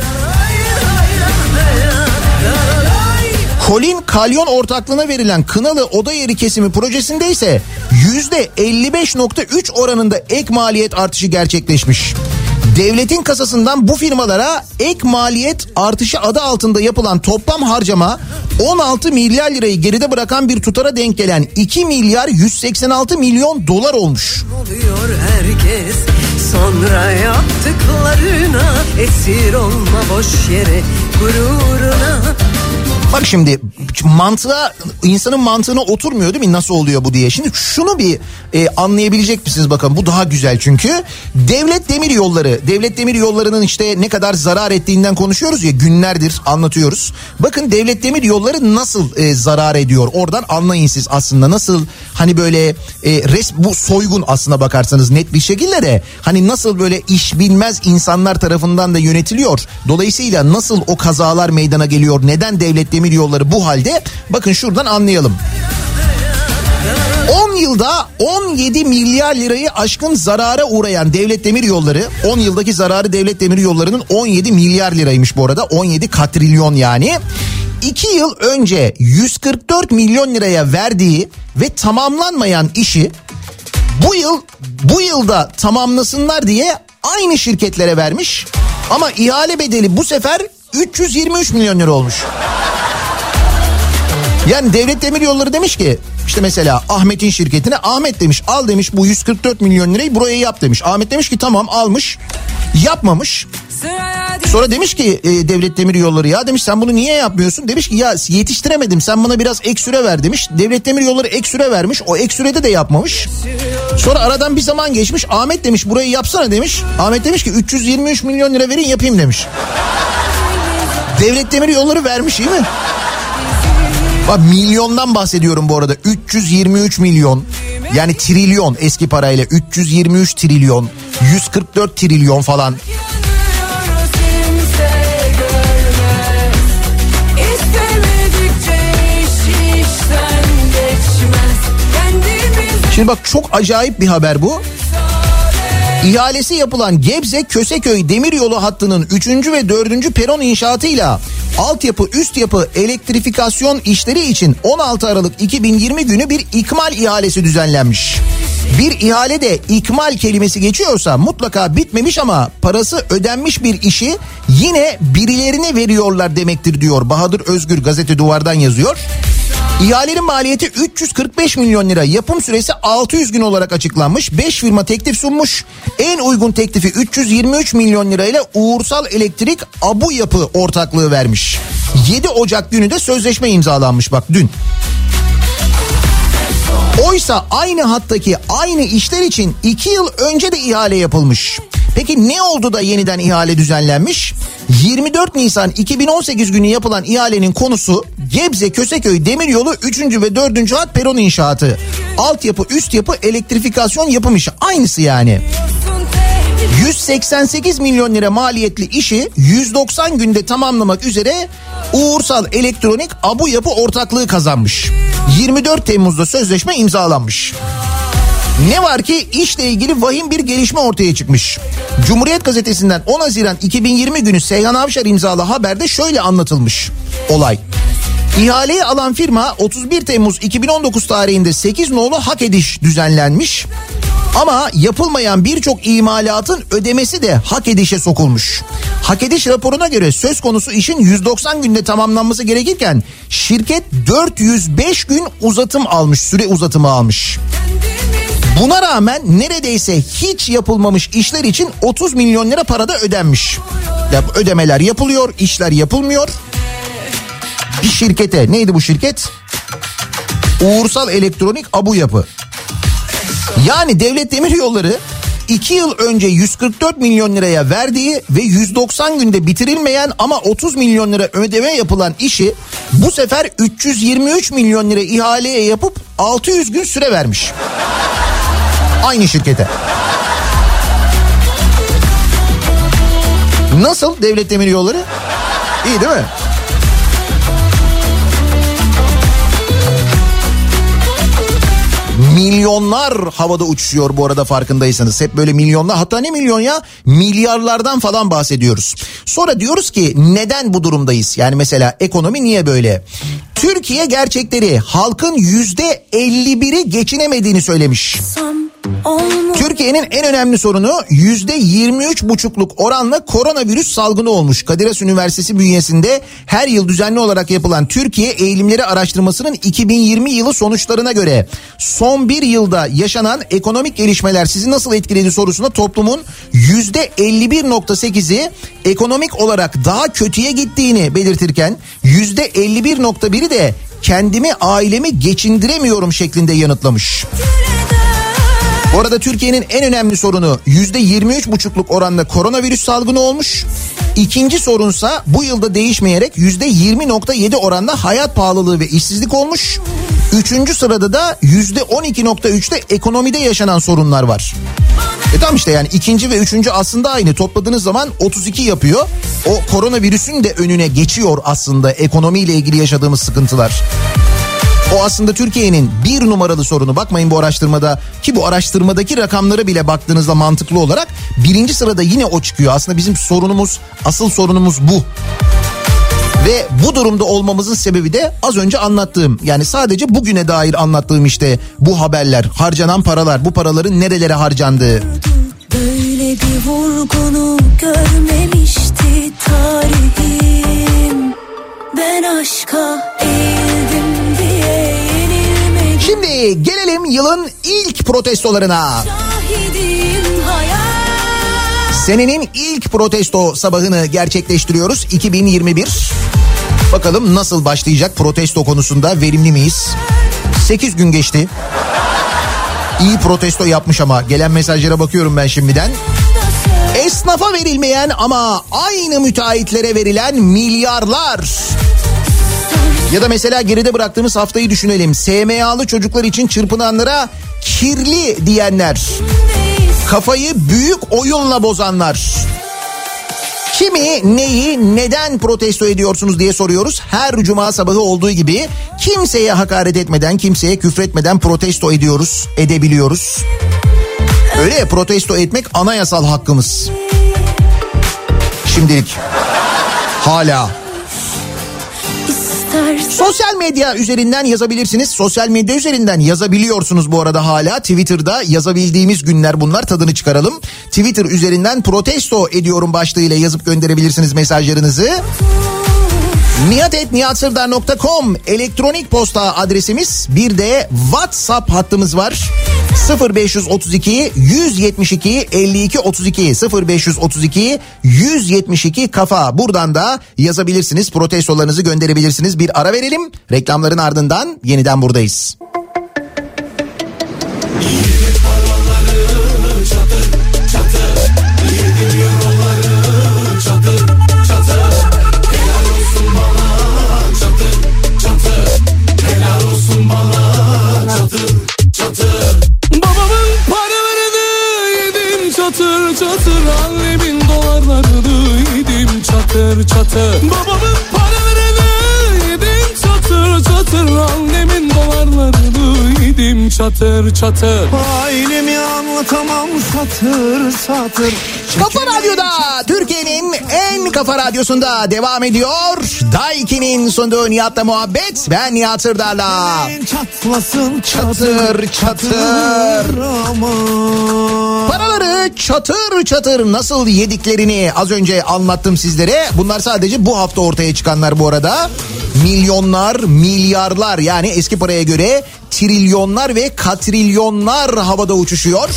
Kolin Kalyon ortaklığına verilen Kınalı Oda Yeri Kesimi projesinde ise yüzde 55.3 oranında ek maliyet artışı gerçekleşmiş. Devletin kasasından bu firmalara ek maliyet artışı adı altında yapılan toplam harcama 16 milyar lirayı geride bırakan bir tutara denk gelen 2 milyar 186 milyon dolar olmuş. oluyor herkes Sonra yaptıklarına esir olma boş yere gururuna Bak şimdi mantığa insanın mantığına oturmuyor değil mi nasıl oluyor bu diye. Şimdi şunu bir e, anlayabilecek misiniz bakın bu daha güzel çünkü. Devlet demir yolları devlet demir yollarının işte ne kadar zarar ettiğinden konuşuyoruz ya günlerdir anlatıyoruz. Bakın devlet demir yolları nasıl e, zarar ediyor oradan anlayın siz aslında nasıl hani böyle e, res bu soygun aslına bakarsanız net bir şekilde de hani nasıl böyle iş bilmez insanlar tarafından da yönetiliyor. Dolayısıyla nasıl o kazalar meydana geliyor neden devlet demir yolları bu halde bakın şuradan anlayalım. 10 yılda 17 milyar lirayı aşkın zarara uğrayan devlet demir yolları 10 yıldaki zararı devlet demir yollarının 17 milyar liraymış bu arada 17 katrilyon yani. 2 yıl önce 144 milyon liraya verdiği ve tamamlanmayan işi bu yıl bu yılda tamamlasınlar diye aynı şirketlere vermiş. Ama ihale bedeli bu sefer 323 milyon lira olmuş. Yani devlet demir yolları demiş ki işte mesela Ahmet'in şirketine Ahmet demiş al demiş bu 144 milyon lirayı buraya yap demiş. Ahmet demiş ki tamam almış yapmamış. Sonra demiş ki e, devlet demir yolları ya demiş sen bunu niye yapmıyorsun? Demiş ki ya yetiştiremedim sen bana biraz ek süre ver demiş. Devlet demir yolları ek süre vermiş o ek sürede de yapmamış. Sonra aradan bir zaman geçmiş Ahmet demiş burayı yapsana demiş. Ahmet demiş ki 323 milyon lira verin yapayım demiş. Devlet demir yolları vermiş iyi mi? Bak milyondan bahsediyorum bu arada. 323 milyon. Yani trilyon eski parayla 323 trilyon, 144 trilyon falan. Şimdi bak çok acayip bir haber bu. İhalesi yapılan Gebze Köseköy demiryolu hattının 3. ve 4. peron inşaatıyla altyapı üst yapı elektrifikasyon işleri için 16 Aralık 2020 günü bir ikmal ihalesi düzenlenmiş. Bir ihalede ikmal kelimesi geçiyorsa mutlaka bitmemiş ama parası ödenmiş bir işi yine birilerine veriyorlar demektir diyor Bahadır Özgür gazete duvardan yazıyor. İhalenin maliyeti 345 milyon lira. Yapım süresi 600 gün olarak açıklanmış. 5 firma teklif sunmuş. En uygun teklifi 323 milyon lirayla Uğursal Elektrik Abu Yapı ortaklığı vermiş. 7 Ocak günü de sözleşme imzalanmış bak dün. Oysa aynı hattaki aynı işler için 2 yıl önce de ihale yapılmış. Peki ne oldu da yeniden ihale düzenlenmiş? 24 Nisan 2018 günü yapılan ihalenin konusu Gebze Köseköy Demiryolu 3. ve 4. hat peron inşaatı. Altyapı, üst yapı, elektrifikasyon yapım işi. Aynısı yani. 188 milyon lira maliyetli işi 190 günde tamamlamak üzere Uğursal Elektronik Abu Yapı ortaklığı kazanmış. 24 Temmuz'da sözleşme imzalanmış. Ne var ki işle ilgili vahim bir gelişme ortaya çıkmış. Cumhuriyet gazetesinden 10 Haziran 2020 günü Seyhan Avşar imzalı haberde şöyle anlatılmış olay. İhaleyi alan firma 31 Temmuz 2019 tarihinde 8 nolu hak ediş düzenlenmiş. Ama yapılmayan birçok imalatın ödemesi de hak edişe sokulmuş. Hak ediş raporuna göre söz konusu işin 190 günde tamamlanması gerekirken şirket 405 gün uzatım almış, süre uzatımı almış. Buna rağmen neredeyse hiç yapılmamış işler için 30 milyon lira parada ödenmiş. Ya ödemeler yapılıyor, işler yapılmıyor. Bir şirkete neydi bu şirket? Uğursal Elektronik Abu Yapı. Yani Devlet Demiryolları 2 yıl önce 144 milyon liraya verdiği ve 190 günde bitirilmeyen ama 30 milyon lira ödeme yapılan işi bu sefer 323 milyon lira ihaleye yapıp 600 gün süre vermiş. Aynı şirkete. Nasıl devlet demir yolları? İyi değil mi? Milyonlar havada uçuşuyor bu arada farkındaysanız. Hep böyle milyonlar hatta ne milyon ya milyarlardan falan bahsediyoruz. Sonra diyoruz ki neden bu durumdayız? Yani mesela ekonomi niye böyle? Türkiye gerçekleri halkın yüzde 51'i geçinemediğini söylemiş. olmuş Türkiye'nin en önemli sorunu yüzde 23 buçukluk oranla koronavirüs salgını olmuş. Kadir Has Üniversitesi bünyesinde her yıl düzenli olarak yapılan Türkiye Eğilimleri Araştırması'nın 2020 yılı sonuçlarına göre son bir yılda yaşanan ekonomik gelişmeler sizi nasıl etkiledi sorusuna toplumun yüzde 51.8'i ekonomik olarak daha kötüye gittiğini belirtirken yüzde 51.1'i de kendimi ailemi geçindiremiyorum şeklinde yanıtlamış. Bu arada Türkiye'nin en önemli sorunu yüzde 23 buçukluk oranda koronavirüs salgını olmuş. İkinci sorunsa bu yılda değişmeyerek yüzde 20.7 oranda hayat pahalılığı ve işsizlik olmuş. Üçüncü sırada da yüzde 12.3'te ekonomide yaşanan sorunlar var. E tamam işte yani ikinci ve üçüncü aslında aynı topladığınız zaman 32 yapıyor. O koronavirüsün de önüne geçiyor aslında ekonomiyle ilgili yaşadığımız sıkıntılar. O aslında Türkiye'nin bir numaralı sorunu. Bakmayın bu araştırmada ki bu araştırmadaki rakamlara bile baktığınızda mantıklı olarak birinci sırada yine o çıkıyor. Aslında bizim sorunumuz, asıl sorunumuz bu. Ve bu durumda olmamızın sebebi de az önce anlattığım yani sadece bugüne dair anlattığım işte bu haberler, harcanan paralar, bu paraların nerelere harcandığı. Böyle bir vurgunu görmemişti tarihim Ben aşka eğildim Şimdi gelelim yılın ilk protestolarına. Senenin ilk protesto sabahını gerçekleştiriyoruz 2021. Bakalım nasıl başlayacak protesto konusunda verimli miyiz? 8 gün geçti. İyi protesto yapmış ama gelen mesajlara bakıyorum ben şimdiden. Esnafa verilmeyen ama aynı müteahhitlere verilen milyarlar. Ya da mesela geride bıraktığımız haftayı düşünelim. SMA'lı çocuklar için çırpınanlara kirli diyenler. Kafayı büyük oyunla bozanlar. Kimi, neyi, neden protesto ediyorsunuz diye soruyoruz. Her cuma sabahı olduğu gibi kimseye hakaret etmeden, kimseye küfretmeden protesto ediyoruz, edebiliyoruz. Öyle ya protesto etmek anayasal hakkımız. Şimdilik. Hala. Sosyal medya üzerinden yazabilirsiniz. Sosyal medya üzerinden yazabiliyorsunuz bu arada hala. Twitter'da yazabildiğimiz günler bunlar tadını çıkaralım. Twitter üzerinden protesto ediyorum başlığıyla yazıp gönderebilirsiniz mesajlarınızı. nihatetnihatsırdar.com elektronik posta adresimiz bir de WhatsApp hattımız var. 0532 172 52 32 0532 172 kafa buradan da yazabilirsiniz protestolarınızı gönderebilirsiniz bir ara verelim reklamların ardından yeniden buradayız. Babamın paralarını yedim çatır çatır. Annemin dolarlarını yedim çatır çatır. Babamın paralarını yedim çatır çatır Ailemi anlatamam satır satır Kafa Radyo'da Türkiye'nin en kafa radyosunda devam ediyor. Daiki'nin sunduğu Nihat'la muhabbet. Ben Nihat Sırdar'la. Çatlasın Çatır çatır. Aman Paraları çatır çatır nasıl yediklerini az önce anlattım sizlere. Bunlar sadece bu hafta ortaya çıkanlar bu arada. Milyonlar, milyarlar yani eski paraya göre trilyonlar ve katrilyonlar havada uçuşuyor.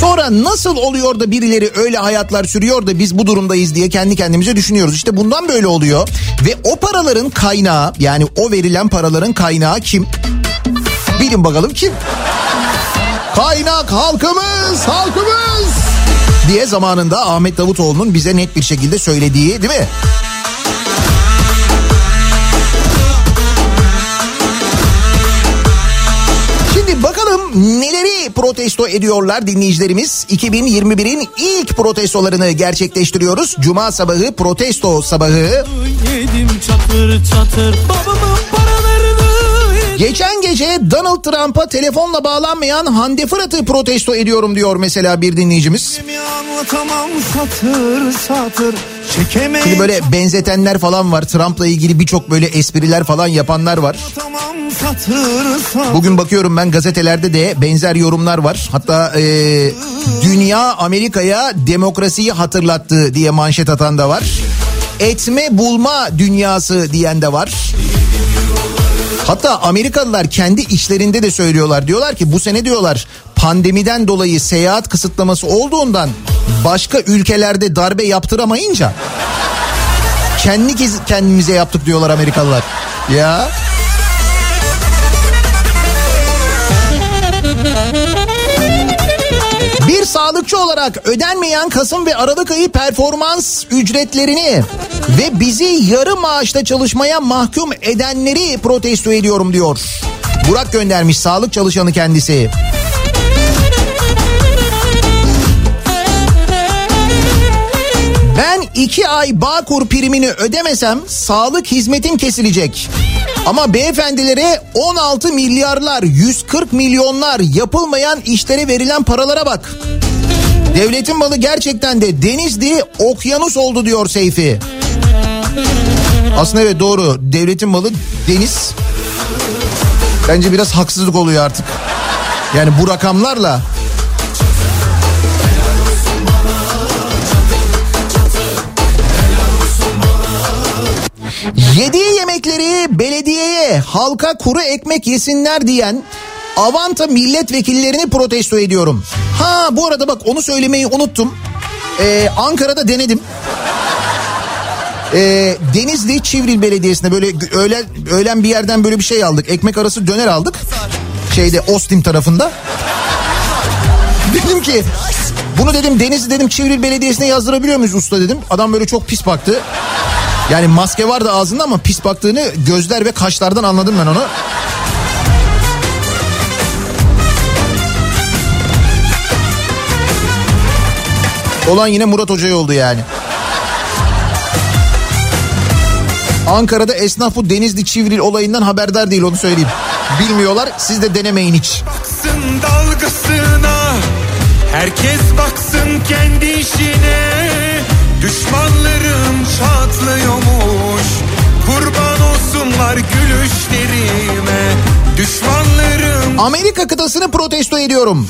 Sonra nasıl oluyor da birileri öyle hayatlar sürüyor da biz bu durumdayız diye kendi kendimize düşünüyoruz. İşte bundan böyle oluyor. Ve o paraların kaynağı yani o verilen paraların kaynağı kim? Bilin bakalım kim? Kaynak halkımız, halkımız diye zamanında Ahmet Davutoğlu'nun bize net bir şekilde söylediği değil mi? Şimdi bakalım neleri protesto ediyorlar dinleyicilerimiz. 2021'in ilk protestolarını gerçekleştiriyoruz. Cuma sabahı protesto sabahı. Yedim çatır çatır yedim Geçen gece Donald Trump'a telefonla bağlanmayan Hande Fırat'ı protesto ediyorum diyor mesela bir dinleyicimiz. Satır satır Şimdi böyle benzetenler falan var. Trump'la ilgili birçok böyle espriler falan yapanlar var. Bugün bakıyorum ben gazetelerde de benzer yorumlar var. Hatta e, dünya Amerika'ya demokrasiyi hatırlattı diye manşet atan da var. Etme bulma dünyası diyen de var. Hatta Amerikalılar kendi işlerinde de söylüyorlar. Diyorlar ki bu sene diyorlar pandemiden dolayı seyahat kısıtlaması olduğundan başka ülkelerde darbe yaptıramayınca kendi kendimize yaptık diyorlar Amerikalılar. Ya. Sağlıkçı olarak ödenmeyen Kasım ve Aralık ayı performans ücretlerini ve bizi yarı maaşta çalışmaya mahkum edenleri protesto ediyorum diyor. Burak göndermiş sağlık çalışanı kendisi. Ben iki ay Bağkur primini ödemesem sağlık hizmetim kesilecek. Ama beyefendilere 16 milyarlar, 140 milyonlar yapılmayan işlere verilen paralara bak. Devletin malı gerçekten de Denizli okyanus oldu diyor Seyfi. Aslında evet doğru. Devletin malı deniz. Bence biraz haksızlık oluyor artık. Yani bu rakamlarla Yediği yemekleri belediyeye halka kuru ekmek yesinler diyen Avanta milletvekillerini protesto ediyorum. Ha bu arada bak onu söylemeyi unuttum. Ee, Ankara'da denedim. Ee, Denizli Çivril Belediyesi'nde böyle öğlen, öğlen bir yerden böyle bir şey aldık. Ekmek arası döner aldık. Şeyde Ostim tarafında. Dedim ki bunu dedim Denizli dedim Çivril Belediyesi'ne yazdırabiliyor muyuz usta dedim. Adam böyle çok pis baktı. Yani maske vardı ağzında ama pis baktığını gözler ve kaşlardan anladım ben onu. Olan yine Murat Hoca'ya oldu yani. Ankara'da esnaf bu Denizli Çivril olayından haberdar değil onu söyleyeyim. Bilmiyorlar siz de denemeyin hiç. Baksın dalgasına Herkes baksın kendi işine Düşmanlarım çatlıyormuş Kurban olsunlar gülüşlerime Düşmanlarım Amerika kıtasını protesto ediyorum.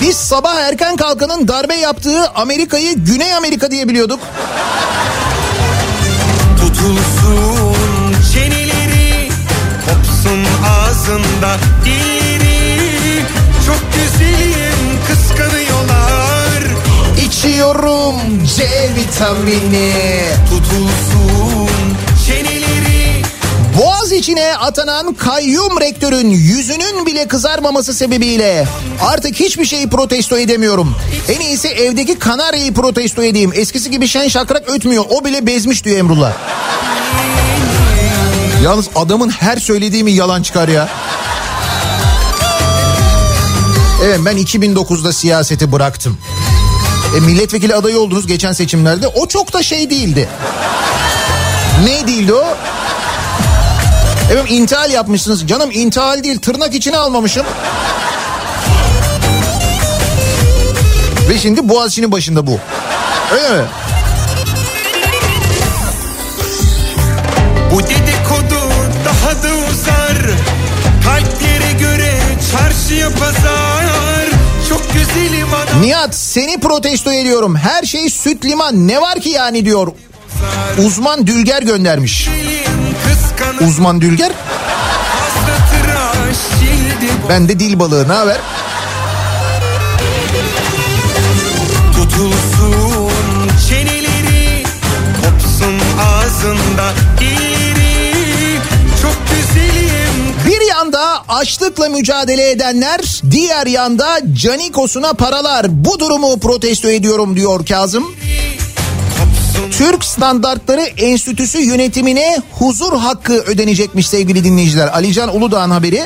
Biz sabah erken kalkanın darbe yaptığı Amerika'yı Güney Amerika diye biliyorduk. tutulsun çeneleri Kopsun ağzında dilleri Çok güzelim İçiyorum C vitamini. Tutulsun çeneleri Boğaz içine atanan kayyum rektörün yüzünün bile kızarmaması sebebiyle artık hiçbir şeyi protesto edemiyorum. En iyisi evdeki kanaryayı protesto edeyim. Eskisi gibi şen şakrak ötmüyor. O bile bezmiş diyor Emrullah. Yalnız adamın her söylediği mi yalan çıkar ya. Evet ben 2009'da siyaseti bıraktım. E, milletvekili adayı oldunuz geçen seçimlerde. O çok da şey değildi. Ne değildi o? Evet intihal yapmışsınız. Canım intihal değil tırnak içine almamışım. Ve şimdi Boğaziçi'nin başında bu. Öyle mi? Bu dedikodu daha da uzar Kalplere göre çarşıya pazar Çok güzelim Nihat seni protesto ediyorum. Her şey süt liman ne var ki yani diyor. Uzman Dülger göndermiş. Uzman Dülger. Ben de dil balığı ne haber? Tutulsun çeneleri Kopsun ağzında yanda açlıkla mücadele edenler, diğer yanda canikosuna paralar. Bu durumu protesto ediyorum diyor Kazım. Türk Standartları Enstitüsü yönetimine huzur hakkı ödenecekmiş sevgili dinleyiciler. Alican Uludağ'ın haberi.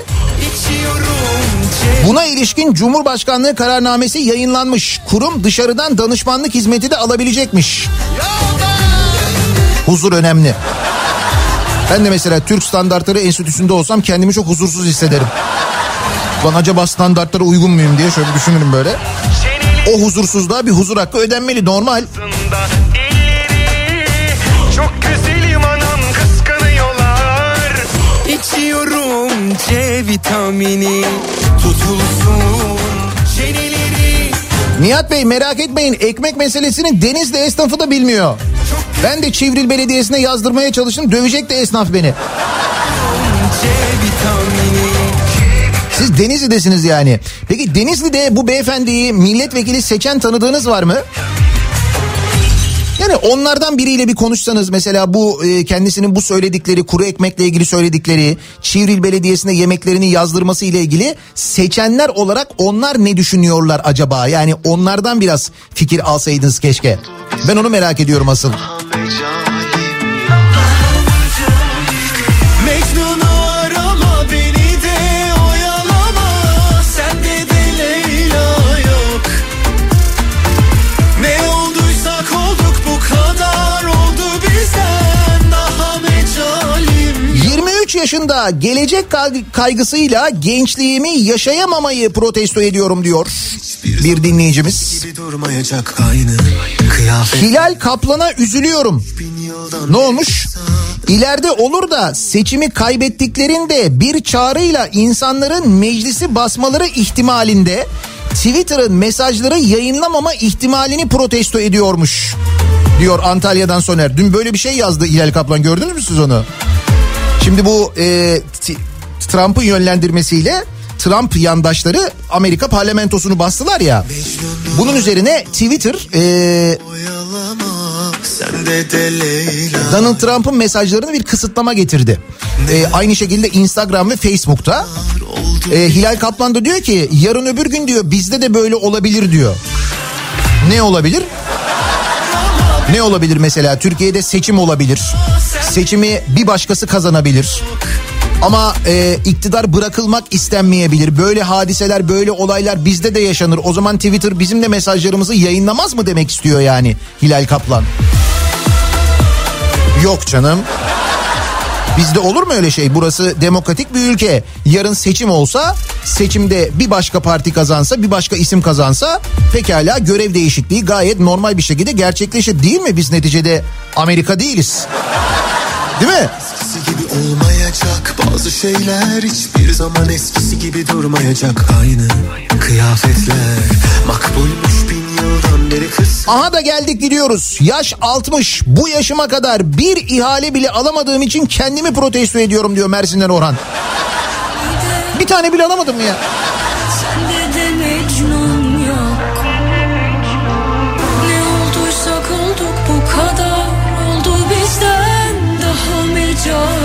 Buna ilişkin Cumhurbaşkanlığı kararnamesi yayınlanmış. Kurum dışarıdan danışmanlık hizmeti de alabilecekmiş. Huzur önemli. Ben de mesela Türk Standartları Enstitüsü'nde olsam kendimi çok huzursuz hissederim. Lan acaba standartlara uygun muyum diye şöyle düşünürüm böyle. O huzursuzluğa bir huzur hakkı ödenmeli normal. elleri Çok güzelim anam kıskanıyorlar İçiyorum C vitamini Tutulsun çeneleri Nihat Bey merak etmeyin ekmek meselesini Denizli esnafı da bilmiyor. Ben de Çivril Belediyesi'ne yazdırmaya çalıştım dövecek de esnaf beni. Siz Denizli'desiniz yani. Peki Denizli'de bu beyefendiyi milletvekili seçen tanıdığınız var mı? Yani onlardan biriyle bir konuşsanız mesela bu e, kendisinin bu söyledikleri kuru ekmekle ilgili söyledikleri Çivril Belediyesi'ne yemeklerini yazdırması ile ilgili seçenler olarak onlar ne düşünüyorlar acaba? Yani onlardan biraz fikir alsaydınız keşke. Ben onu merak ediyorum asıl. Yaşında gelecek kay- kaygısıyla gençliğimi yaşayamamayı protesto ediyorum diyor bir dinleyicimiz. Hilal Kaplan'a üzülüyorum. Ne olmuş? İleride olur da seçimi kaybettiklerinde bir çağrıyla insanların meclisi basmaları ihtimalinde Twitter'ın mesajları yayınlamama ihtimalini protesto ediyormuş. Diyor Antalya'dan Soner. Dün böyle bir şey yazdı Hilal Kaplan gördünüz mü siz onu? Şimdi bu e, Trump'ın yönlendirmesiyle Trump yandaşları Amerika parlamentosunu bastılar ya. Bunun üzerine Twitter e, Donald Trump'ın mesajlarını bir kısıtlama getirdi. E, aynı şekilde Instagram ve Facebook'ta. E, Hilal Kaplan da diyor ki yarın öbür gün diyor bizde de böyle olabilir diyor. Ne olabilir? Ne olabilir mesela? Türkiye'de seçim olabilir. Seçimi bir başkası kazanabilir. Ama e, iktidar bırakılmak istenmeyebilir. Böyle hadiseler, böyle olaylar bizde de yaşanır. O zaman Twitter bizim de mesajlarımızı yayınlamaz mı demek istiyor yani Hilal Kaplan? Yok canım. Bizde olur mu öyle şey? Burası demokratik bir ülke. Yarın seçim olsa, seçimde bir başka parti kazansa, bir başka isim kazansa pekala görev değişikliği gayet normal bir şekilde gerçekleşir. Değil mi? Biz neticede Amerika değiliz. Değil mi? Eskisi gibi olmayacak Bazı şeyler hiçbir zaman eskisi gibi durmayacak Aynı kıyafetler Makbulmuş kız Aha da geldik gidiyoruz. Yaş 60. Bu yaşıma kadar bir ihale bile alamadığım için kendimi protesto ediyorum diyor Mersin'den Orhan. Bir tane bile alamadım mı ya? Olduk bu kadar Oldu bizden daha mecalim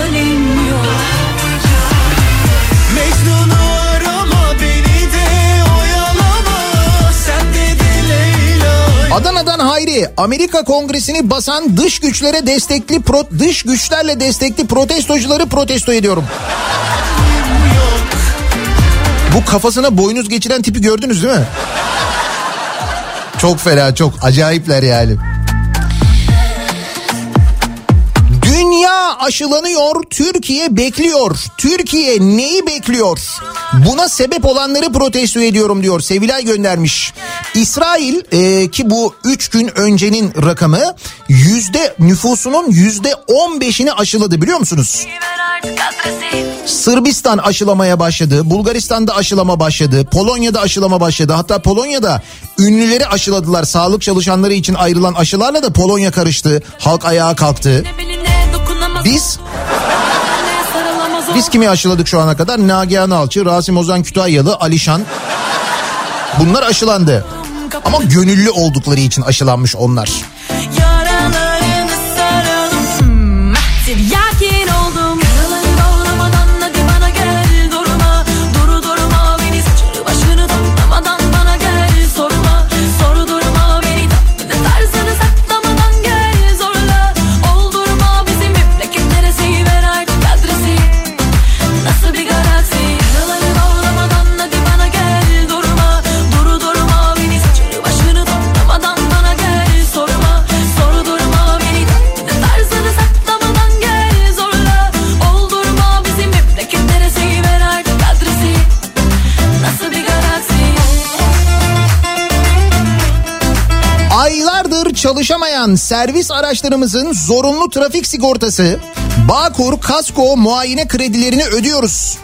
Adana'dan Hayri Amerika Kongresi'ni basan dış güçlere destekli pro, dış güçlerle destekli protestocuları protesto ediyorum. Bu kafasına boynuz geçiren tipi gördünüz değil mi? Çok fena çok acayipler yani. Dünya aşılanıyor, Türkiye bekliyor. Türkiye neyi bekliyor? Buna sebep olanları protesto ediyorum diyor. Sevilay göndermiş. İsrail e, ki bu 3 gün öncenin rakamı yüzde nüfusunun yüzde 15'ini aşıladı biliyor musunuz? Sırbistan aşılamaya başladı. Bulgaristan'da aşılama başladı. Polonya'da aşılama başladı. Hatta Polonya'da ünlüleri aşıladılar. Sağlık çalışanları için ayrılan aşılarla da Polonya karıştı. Halk ayağa kalktı. Biz biz kimi aşıladık şu ana kadar? Nagihan Alçı, Rasim Ozan Kütahyalı, Alişan. Bunlar aşılandı. Ama gönüllü oldukları için aşılanmış onlar. Yaralarını çalışamayan servis araçlarımızın zorunlu trafik sigortası, Bağkur, Kasko muayene kredilerini ödüyoruz.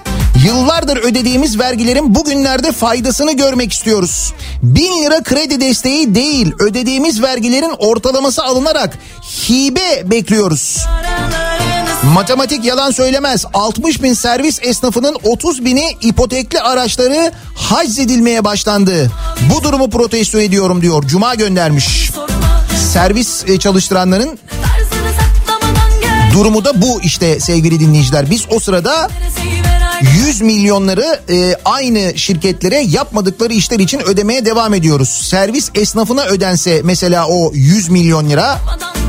Yıllardır ödediğimiz vergilerin bugünlerde faydasını görmek istiyoruz. 1000 lira kredi desteği değil ödediğimiz vergilerin ortalaması alınarak hibe bekliyoruz. Matematik yalan söylemez. 60 bin servis esnafının 30 bini ipotekli araçları haczedilmeye başlandı. Bu durumu protesto ediyorum diyor. Cuma göndermiş. Servis e, çalıştıranların durumu da bu işte sevgili dinleyiciler. Biz o sırada Adresi ver 100 milyonları e, aynı şirketlere yapmadıkları işler için ödemeye devam ediyoruz. Servis esnafına ödense mesela o 100 milyon lira Sormadan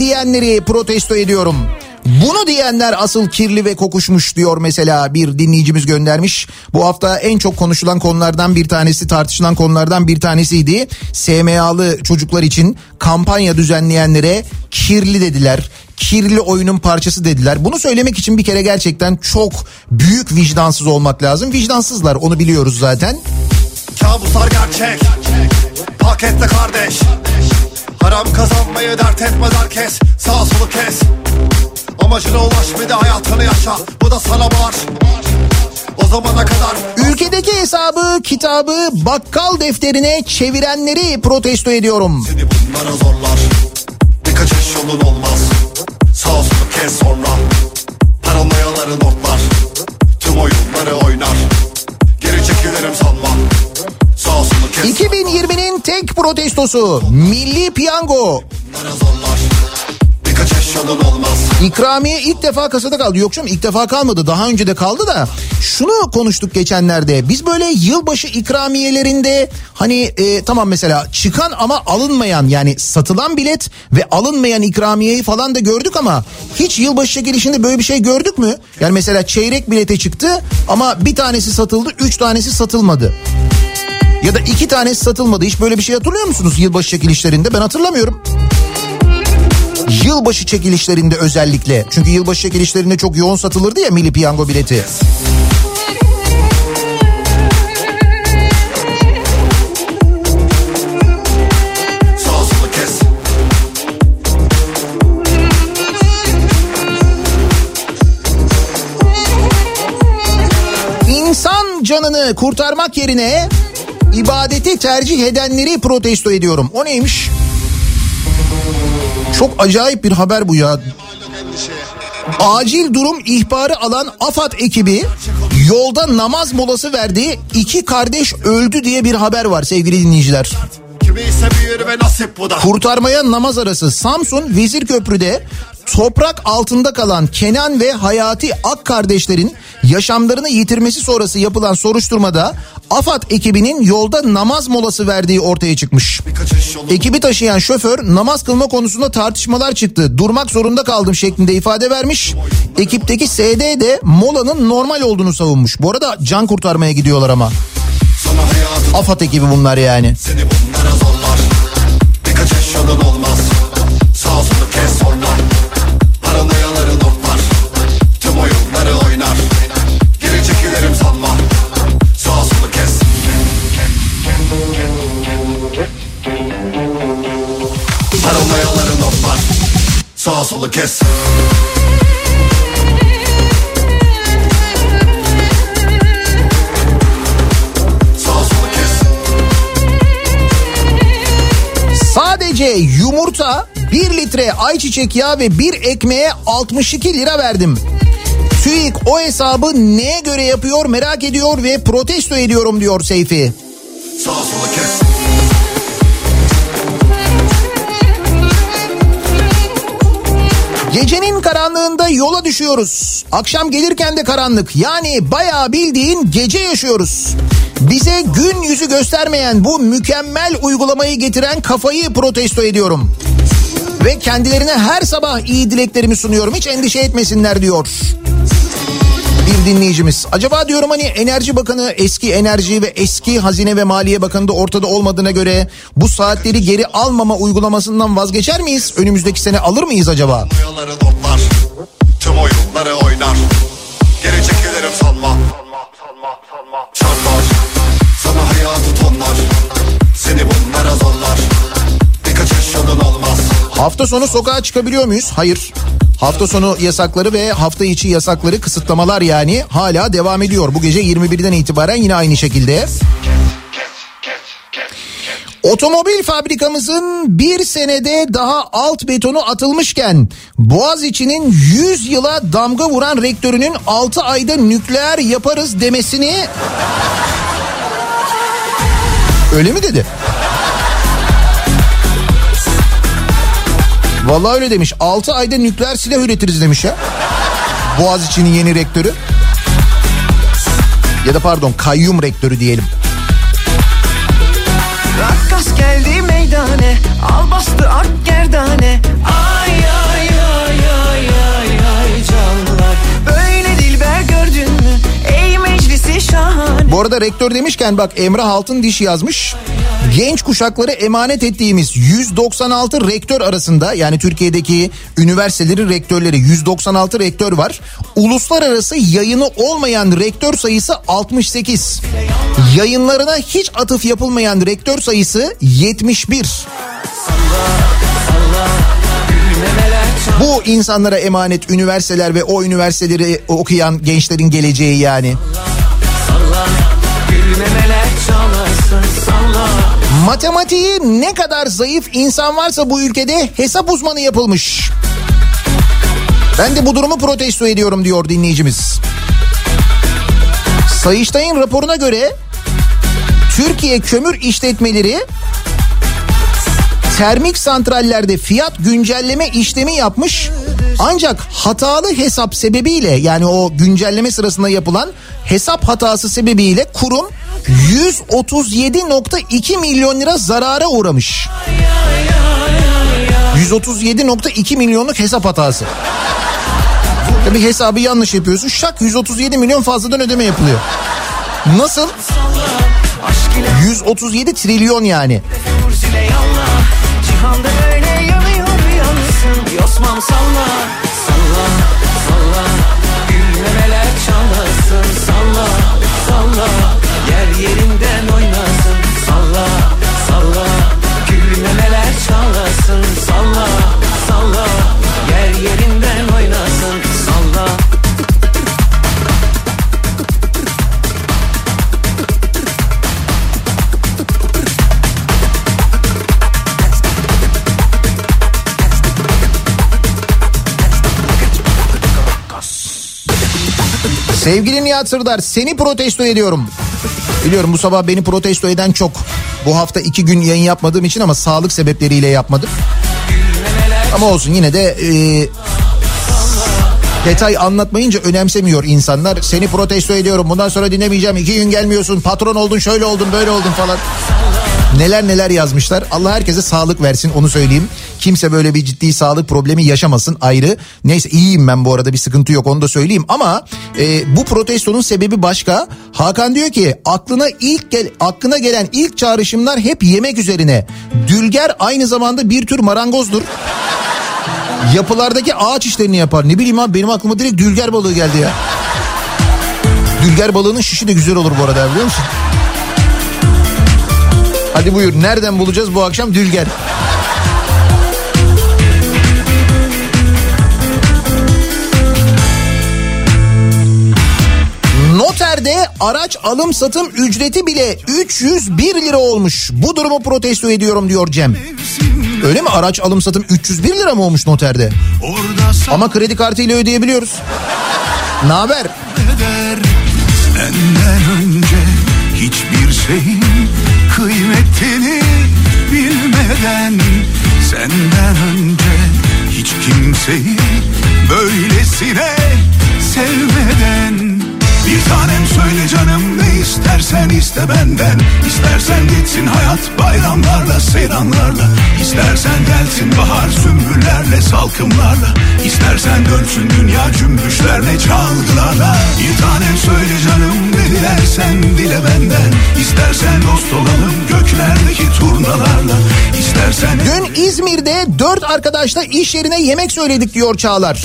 diyenleri protesto ediyorum. Bunu diyenler asıl kirli ve kokuşmuş diyor mesela bir dinleyicimiz göndermiş. Bu hafta en çok konuşulan konulardan bir tanesi tartışılan konulardan bir tanesiydi. SMA'lı çocuklar için kampanya düzenleyenlere kirli dediler. Kirli oyunun parçası dediler. Bunu söylemek için bir kere gerçekten çok büyük vicdansız olmak lazım. Vicdansızlar onu biliyoruz zaten. Kabuslar gerçek Pakette kardeş Haram kazanmayı dert etmez herkes. Sağ solu kes. Amacına ulaş bir de hayatını yaşa. Bu da sana var O zamana kadar Ülkedeki hesabı, kitabı bakkal defterine çevirenleri protesto ediyorum. Seni bunlara zorlar. Bir kaçış yolun olmaz. Sağ solu kes sonra. Paranoyaları notlar. Tüm oyunları oynar. Geri çekilirim sanma 2020'nin tek protestosu Milli Piyango. İkramiye ilk defa kasada kaldı. Yok canım ilk defa kalmadı. Daha önce de kaldı da. Şunu konuştuk geçenlerde. Biz böyle yılbaşı ikramiyelerinde hani e, tamam mesela çıkan ama alınmayan yani satılan bilet ve alınmayan ikramiyeyi falan da gördük ama hiç yılbaşı çekilişinde böyle bir şey gördük mü? Yani mesela çeyrek bilete çıktı ama bir tanesi satıldı, üç tanesi satılmadı. Ya da iki tanesi satılmadı. Hiç böyle bir şey hatırlıyor musunuz yılbaşı çekilişlerinde? Ben hatırlamıyorum. Yılbaşı çekilişlerinde özellikle. Çünkü yılbaşı çekilişlerinde çok yoğun satılırdı ya Milli Piyango bileti. Canını kurtarmak yerine ibadeti tercih edenleri protesto ediyorum. O neymiş? Çok acayip bir haber bu ya. Acil durum ihbarı alan AFAD ekibi yolda namaz molası verdi. İki kardeş öldü diye bir haber var sevgili dinleyiciler. Kurtarmaya namaz arası Samsun Vezirköprü'de toprak altında kalan Kenan ve Hayati Ak kardeşlerin yaşamlarını yitirmesi sonrası yapılan soruşturmada AFAD ekibinin yolda namaz molası verdiği ortaya çıkmış. Ekibi taşıyan şoför namaz kılma konusunda tartışmalar çıktı. Durmak zorunda kaldım şeklinde ifade vermiş. Ekipteki SD de molanın normal olduğunu savunmuş. Bu arada can kurtarmaya gidiyorlar ama. AFAD ekibi bunlar yani. seni bunlara zorlar Bir kaçış yolun olmaz Solu kes Sadece yumurta 1 litre ayçiçek yağı ve bir ekmeğe 62 lira verdim. TÜİK o hesabı neye göre yapıyor merak ediyor ve protesto ediyorum diyor Seyfi. Sağ solu kes yola düşüyoruz. Akşam gelirken de karanlık. Yani bayağı bildiğin gece yaşıyoruz. Bize gün yüzü göstermeyen bu mükemmel uygulamayı getiren kafayı protesto ediyorum. Ve kendilerine her sabah iyi dileklerimi sunuyorum. Hiç endişe etmesinler diyor. Bir dinleyicimiz. Acaba diyorum hani Enerji Bakanı eski Enerji ve eski Hazine ve Maliye Bakanı da ortada olmadığına göre bu saatleri geri almama uygulamasından vazgeçer miyiz? Önümüzdeki sene alır mıyız acaba? Tüm oyunları oynar Geri çekilirim sanma Çarpar Sana hayatı tonlar Seni bunlara zorlar Birkaç yaşadın olmaz Hafta sonu sokağa çıkabiliyor muyuz? Hayır. Hafta sonu yasakları ve hafta içi yasakları kısıtlamalar yani hala devam ediyor. Bu gece 21'den itibaren yine aynı şekilde. Otomobil fabrikamızın bir senede daha alt betonu atılmışken Boğaziçi'nin 100 yıla damga vuran rektörünün 6 ayda nükleer yaparız demesini öyle mi dedi? Vallahi öyle demiş. 6 ayda nükleer silah üretiriz demiş ya. Boğaziçi'nin yeni rektörü. Ya da pardon kayyum rektörü diyelim. Rakkas arada rektör demişken bak Emrah Altın Diş yazmış. Genç kuşakları emanet ettiğimiz 196 rektör arasında yani Türkiye'deki üniversitelerin rektörleri 196 rektör var. Uluslararası yayını olmayan rektör sayısı 68. Yayınlarına hiç atıf yapılmayan rektör sayısı 71. Bu insanlara emanet üniversiteler ve o üniversiteleri okuyan gençlerin geleceği yani. Gülmemeler Matematiği ne kadar zayıf insan varsa bu ülkede hesap uzmanı yapılmış. Ben de bu durumu protesto ediyorum diyor dinleyicimiz. Sayıştay'ın raporuna göre Türkiye kömür işletmeleri termik santrallerde fiyat güncelleme işlemi yapmış. Ancak hatalı hesap sebebiyle yani o güncelleme sırasında yapılan hesap hatası sebebiyle kurum 137.2 milyon lira zarara uğramış. 137.2 milyonluk hesap hatası. Tabii hesabı yanlış yapıyorsun. Şak 137 milyon fazladan ödeme yapılıyor. Nasıl? 137 trilyon yani. Cihanda böyle yanıyor yansın Yosmam Salla Sevgili Nihat Sırdar seni protesto ediyorum. Biliyorum bu sabah beni protesto eden çok. Bu hafta iki gün yayın yapmadığım için ama sağlık sebepleriyle yapmadım. Ama olsun yine de e, detay anlatmayınca önemsemiyor insanlar. Seni protesto ediyorum bundan sonra dinlemeyeceğim. iki gün gelmiyorsun patron oldun şöyle oldun böyle oldun falan. Neler neler yazmışlar. Allah herkese sağlık versin onu söyleyeyim. Kimse böyle bir ciddi sağlık problemi yaşamasın ayrı. Neyse iyiyim ben bu arada bir sıkıntı yok onu da söyleyeyim. Ama e, bu protestonun sebebi başka. Hakan diyor ki aklına ilk gel, aklına gelen ilk çağrışımlar hep yemek üzerine. Dülger aynı zamanda bir tür marangozdur. Yapılardaki ağaç işlerini yapar. Ne bileyim abi benim aklıma direkt dülger balığı geldi ya. Dülger balığının şişi de güzel olur bu arada biliyor musun? Hadi buyur nereden bulacağız bu akşam dülger? Noterde araç alım satım ücreti bile 301 lira olmuş. Bu durumu protesto ediyorum diyor Cem. Öyle mi araç alım satım 301 lira mı olmuş noterde? Ama kredi kartıyla ödeyebiliyoruz. Ne haber? eder Senden önce hiçbir şeyin bilmeden Senden önce hiç kimseyi böylesine sevmeden Bir tanem söyle canım ne istersen iste benden. İstersen gitsin hayat bayramlarla seyranlarla. İstersen gelsin bahar sümbüllerle salkımlarla. İstersen dönsün dünya cümbüşlerle çalgılarla. Bir tanem söyle canım ne dilersen dile benden. İstersen dost olalım göklerdeki turnalarla. İstersen Dün İzmir'de dört arkadaşla iş yerine yemek söyledik diyor Çağlar.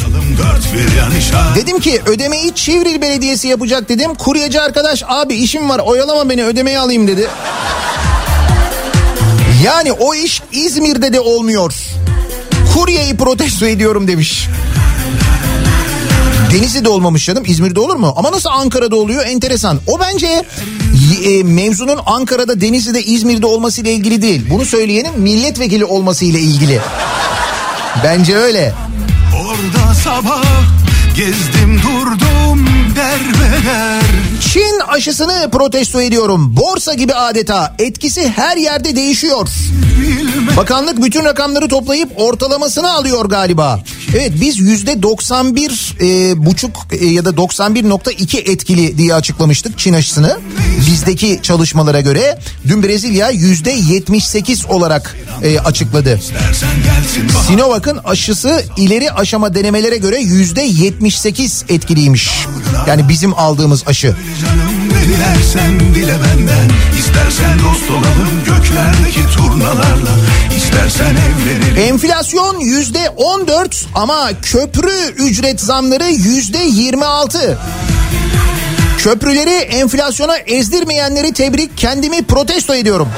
Dedim ki ödemeyi Çivril Belediyesi yapacak dedim. Kuryacı arkadaş abi işim var oyalama beni ödemeyi alayım dedi. Yani o iş İzmir'de de olmuyor. Kuryeyi protesto ediyorum demiş. Denizli'de olmamış canım İzmir'de olur mu? Ama nasıl Ankara'da oluyor enteresan. O bence e, mevzunun Ankara'da, Denizli'de, İzmir'de olmasıyla ilgili değil. Bunu söyleyenin milletvekili olmasıyla ilgili. Bence öyle. Orada sabah gezdim durdum derbeder Çin aşısını protesto ediyorum. Borsa gibi adeta etkisi her yerde değişiyor. Bakanlık bütün rakamları toplayıp ortalamasını alıyor galiba. Evet biz yüzde 91 e, buçuk e, ya da 91.2 etkili diye açıklamıştık Çin aşısını. Bizdeki çalışmalara göre dün Brezilya yüzde 78 olarak e, açıkladı. Sinovac'ın aşısı ileri aşama denemelere göre yüzde 78 etkiliymiş. Yani bizim aldığımız aşı. Ne dilersen dile benden İstersen dost olalım göklerdeki turnalarla İstersen evlenelim Enflasyon yüzde 14 ama köprü ücret zamları yüzde 26. Köprüleri enflasyona ezdirmeyenleri tebrik kendimi protesto ediyorum.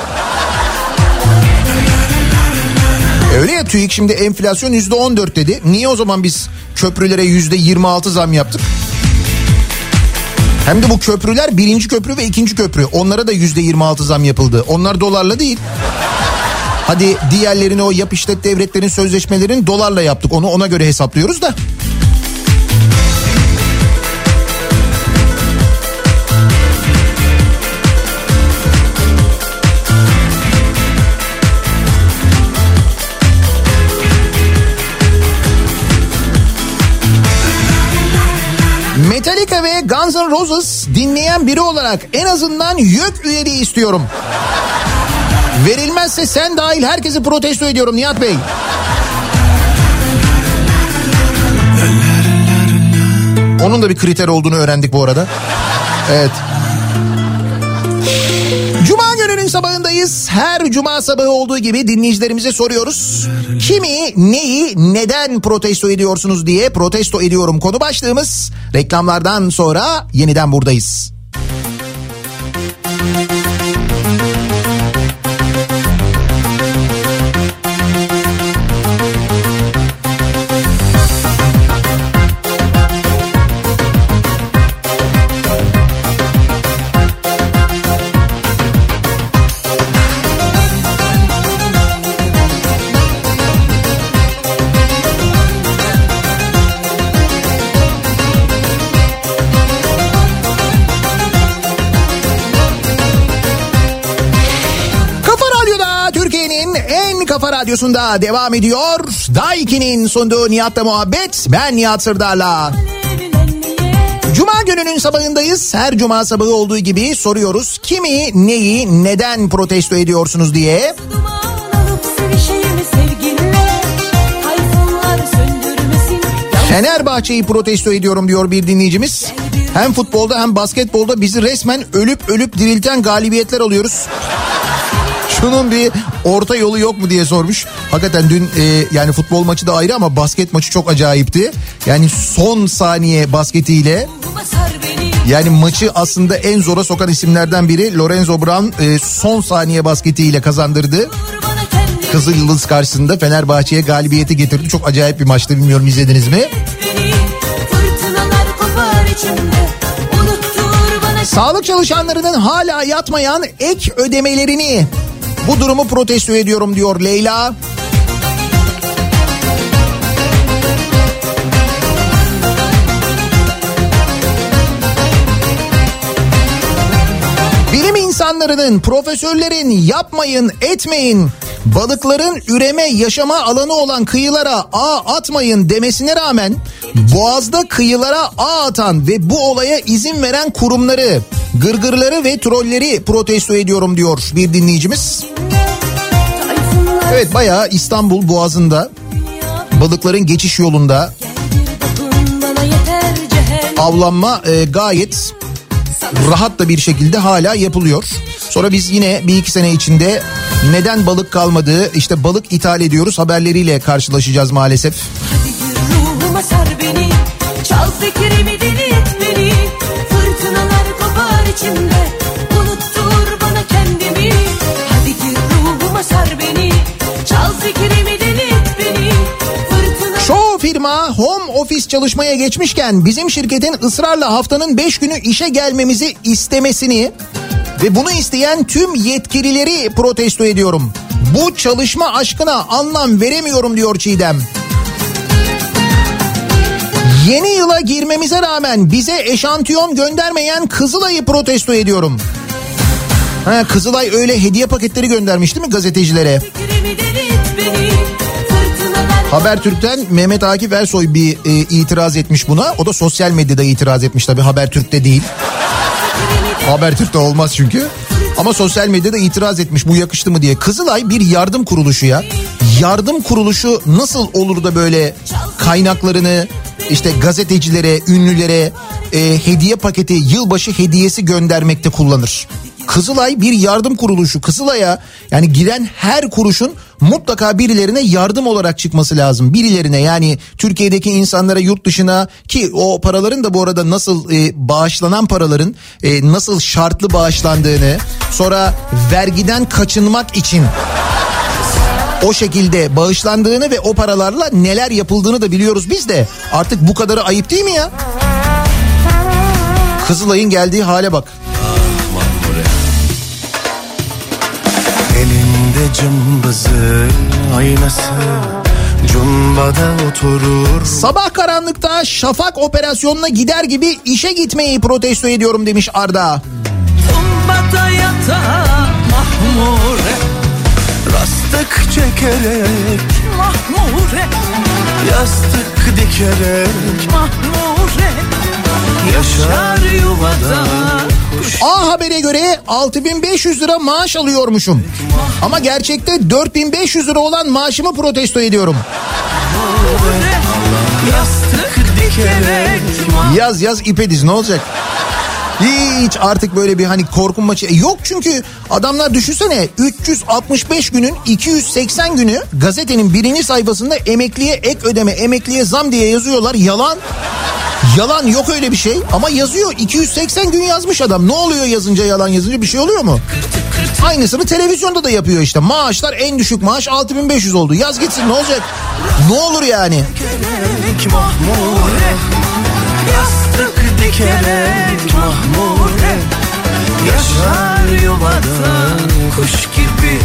Öyle ya TÜİK şimdi enflasyon yüzde 14 dedi. Niye o zaman biz köprülere yüzde 26 zam yaptık? Hem de bu köprüler birinci köprü ve ikinci köprü. Onlara da yüzde 26 zam yapıldı. Onlar dolarla değil. Hadi diğerlerini o yap işlet devletlerin sözleşmelerini dolarla yaptık. Onu ona göre hesaplıyoruz da. Guns N' Roses dinleyen biri olarak en azından YÖK üyeliği istiyorum. Verilmezse sen dahil herkesi protesto ediyorum Nihat Bey. Onun da bir kriter olduğunu öğrendik bu arada. Evet. Sabahındayız. Her cuma sabahı olduğu gibi dinleyicilerimize soruyoruz. Kimi, neyi, neden protesto ediyorsunuz diye protesto ediyorum konu başlığımız. Reklamlardan sonra yeniden buradayız. Radyosunda devam ediyor. Daiki'nin sunduğu Nihat'la muhabbet. Ben Nihat Sırdar'la. Cuma gününün sabahındayız. Her cuma sabahı olduğu gibi soruyoruz. Kimi, neyi, neden protesto ediyorsunuz diye. Fenerbahçe'yi protesto ediyorum diyor bir dinleyicimiz. Hem futbolda hem basketbolda bizi resmen ölüp ölüp dirilten galibiyetler alıyoruz. Şunun bir orta yolu yok mu diye sormuş. Hakikaten dün e, yani futbol maçı da ayrı ama basket maçı çok acayipti. Yani son saniye basketiyle yani maçı aslında en zora sokan isimlerden biri Lorenzo Brown e, son saniye basketiyle kazandırdı. Kızıl Yıldız karşısında Fenerbahçe'ye galibiyeti getirdi. Çok acayip bir maçtı bilmiyorum izlediniz mi? Sağlık çalışanlarının hala yatmayan ek ödemelerini bu durumu protesto ediyorum diyor Leyla. Bilim insanlarının, profesörlerin yapmayın, etmeyin. Balıkların üreme yaşama alanı olan kıyılara ağ atmayın demesine rağmen boğazda kıyılara ağ atan ve bu olaya izin veren kurumları, gırgırları ve trolleri protesto ediyorum diyor bir dinleyicimiz. Evet bayağı İstanbul Boğazı'nda balıkların geçiş yolunda avlanma e, gayet rahat da bir şekilde hala yapılıyor. Sonra biz yine bir iki sene içinde neden balık kalmadığı işte balık ithal ediyoruz haberleriyle karşılaşacağız maalesef. Beni Çal fikrimi deli et beni Fırtınalar kopar içimde Unuttur bana kendimi Hadi gir ruhuma sar beni Çal fikrimi office çalışmaya geçmişken bizim şirketin ısrarla haftanın 5 günü işe gelmemizi istemesini ve bunu isteyen tüm yetkilileri protesto ediyorum. Bu çalışma aşkına anlam veremiyorum diyor Çiğdem. Yeni yıla girmemize rağmen bize eşantiyon göndermeyen Kızılay'ı protesto ediyorum. Ha, Kızılay öyle hediye paketleri göndermiş değil mi gazetecilere? fikrimi Habertürk'ten Mehmet Akif Ersoy bir e, itiraz etmiş buna. O da sosyal medyada itiraz etmiş tabii Habertürk'te değil. Habertürk'te olmaz çünkü. Ama sosyal medyada itiraz etmiş bu yakıştı mı diye. Kızılay bir yardım kuruluşu ya. Yardım kuruluşu nasıl olur da böyle kaynaklarını işte gazetecilere, ünlülere e, hediye paketi, yılbaşı hediyesi göndermekte kullanır. Kızılay bir yardım kuruluşu. Kızılay'a yani giren her kuruşun mutlaka birilerine yardım olarak çıkması lazım. Birilerine yani Türkiye'deki insanlara yurt dışına ki o paraların da bu arada nasıl e, bağışlanan paraların e, nasıl şartlı bağışlandığını sonra vergiden kaçınmak için o şekilde bağışlandığını ve o paralarla neler yapıldığını da biliyoruz biz de. Artık bu kadarı ayıp değil mi ya? Kızılay'ın geldiği hale bak. Elinde cımbızı aynası Cumbada oturur Sabah karanlıkta şafak operasyonuna gider gibi işe gitmeyi protesto ediyorum demiş Arda. Tumbada yata mahmure Rastık çekerek Mahmure Yastık dikerek Mahmure Yaşar yuvada A Haber'e göre 6500 lira maaş alıyormuşum. Ama gerçekte 4500 lira olan maaşımı protesto ediyorum. Yaz yaz ipe diz ne olacak? Hiç artık böyle bir hani korkun maçı E yok çünkü adamlar düşünsene 365 günün 280 günü gazetenin birinci sayfasında emekliye ek ödeme emekliye zam diye yazıyorlar yalan. Yalan yok öyle bir şey ama yazıyor. 280 gün yazmış adam. Ne oluyor yazınca yalan yazınca? Bir şey oluyor mu? Aynısını televizyonda da yapıyor işte. Maaşlar en düşük maaş 6500 oldu. Yaz gitsin ne olacak? Ne olur yani? Yastık dikerek mahmure. Yaşar yuvada kuş gibi.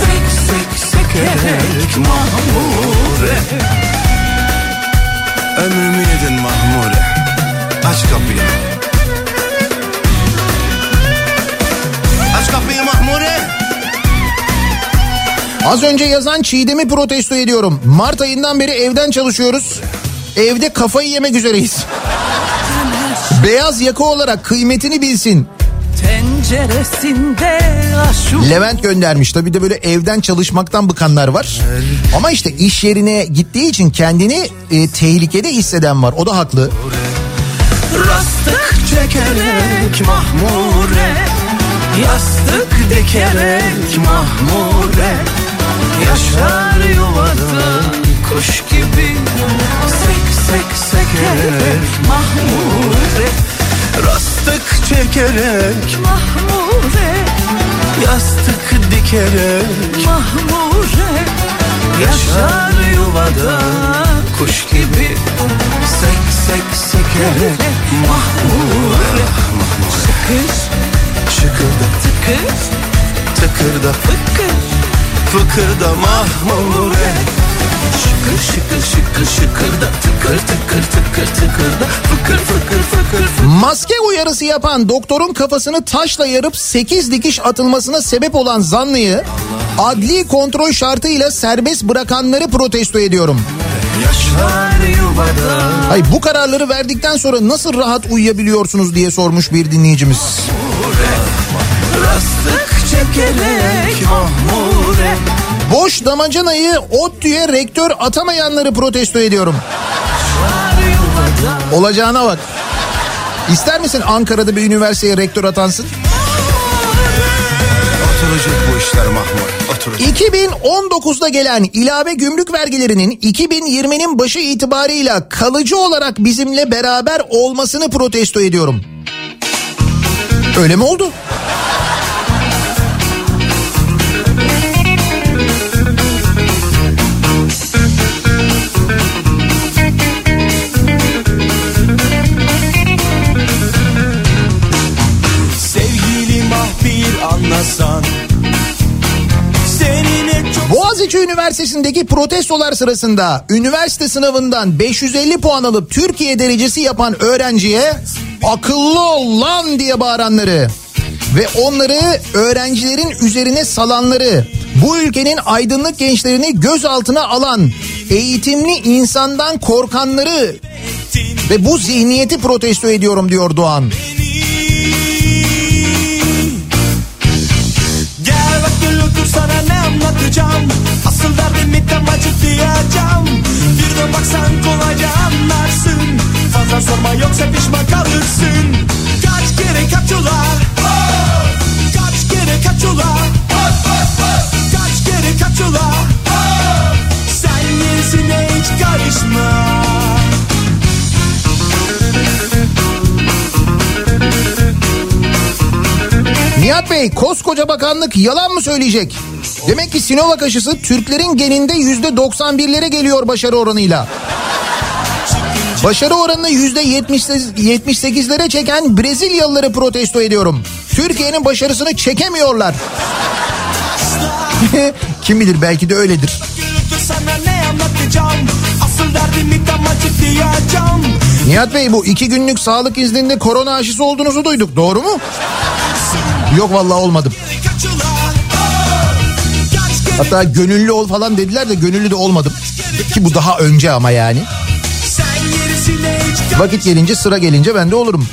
Sek sek sekerek mahmure Ömrümü yedin mahmure Aç kapıyı Aç kapıyı mahmure Az önce yazan Çiğdem'i protesto ediyorum. Mart ayından beri evden çalışıyoruz. Evde kafayı yemek üzereyiz. Beyaz yaka olarak kıymetini bilsin. Tenceresinde aşu Levent göndermiş. Tabii de böyle evden çalışmaktan bıkanlar var. Ama işte iş yerine gittiği için kendini e, tehlikede hisseden var. O da haklı. Rastık çekerek mahmure Yastık dikerek mahmure Yaşar yuvada kuş gibi Sek sek sekerek mahmure Rastık çekerek. Mahmure. Yastık dikerek. Mahmure. Yaşar yuvada kuş gibi Sek sek sekerek. Mahmure Kış Şıkırda tıkır. tıkırda tıkır Fıkırda mahmure Şıkır şıkır şıkır şıkırda Tıkır tıkır tıkır tıkırda Fıkır fıkır fıkır fıkır Maske uyarısı yapan doktorun kafasını taşla yarıp 8 dikiş atılmasına sebep olan zanlıyı adli kontrol şartıyla serbest bırakanları protesto ediyorum. Hayır bu kararları verdikten sonra nasıl rahat uyuyabiliyorsunuz diye sormuş bir dinleyicimiz. Rastık çekerek mahmure Boş damacanayı ODTÜ'ye rektör atamayanları protesto ediyorum. Olacağına bak. İster misin Ankara'da bir üniversiteye rektör atansın? Oturacak bu işler Mahmut. Oturacak. 2019'da gelen ilave gümrük vergilerinin 2020'nin başı itibarıyla kalıcı olarak bizimle beraber olmasını protesto ediyorum. Öyle mi oldu? Boğaziçi Üniversitesi'ndeki protestolar sırasında üniversite sınavından 550 puan alıp Türkiye derecesi yapan öğrenciye akıllı ol lan diye bağıranları ve onları öğrencilerin üzerine salanları bu ülkenin aydınlık gençlerini gözaltına alan eğitimli insandan korkanları ve bu zihniyeti protesto ediyorum diyor Doğan. Gel bak gel otur sana ne anlatacağım Asıl derdimi tam açıklayacağım Bir de baksan kolayca anlarsın. Fazla sorma yoksa pişman kalırsın. Kaç kere kaç ula Kaç kere kaç ula Kaç kere kaç ula Sen gerisine hiç karışma Nihat Bey koskoca bakanlık yalan mı söyleyecek? Demek ki Sinovac aşısı Türklerin geninde yüzde 91'lere geliyor başarı oranıyla. Başarı oranını yüzde 78'lere çeken Brezilyalıları protesto ediyorum. Türkiye'nin başarısını çekemiyorlar. Kim bilir belki de öyledir. Nihat Bey bu iki günlük sağlık izninde korona aşısı olduğunuzu duyduk. Doğru mu? Yok vallahi olmadım. Hatta gönüllü ol falan dediler de gönüllü de olmadım. Ki bu daha önce ama yani. Vakit gelince sıra gelince ben de olurum.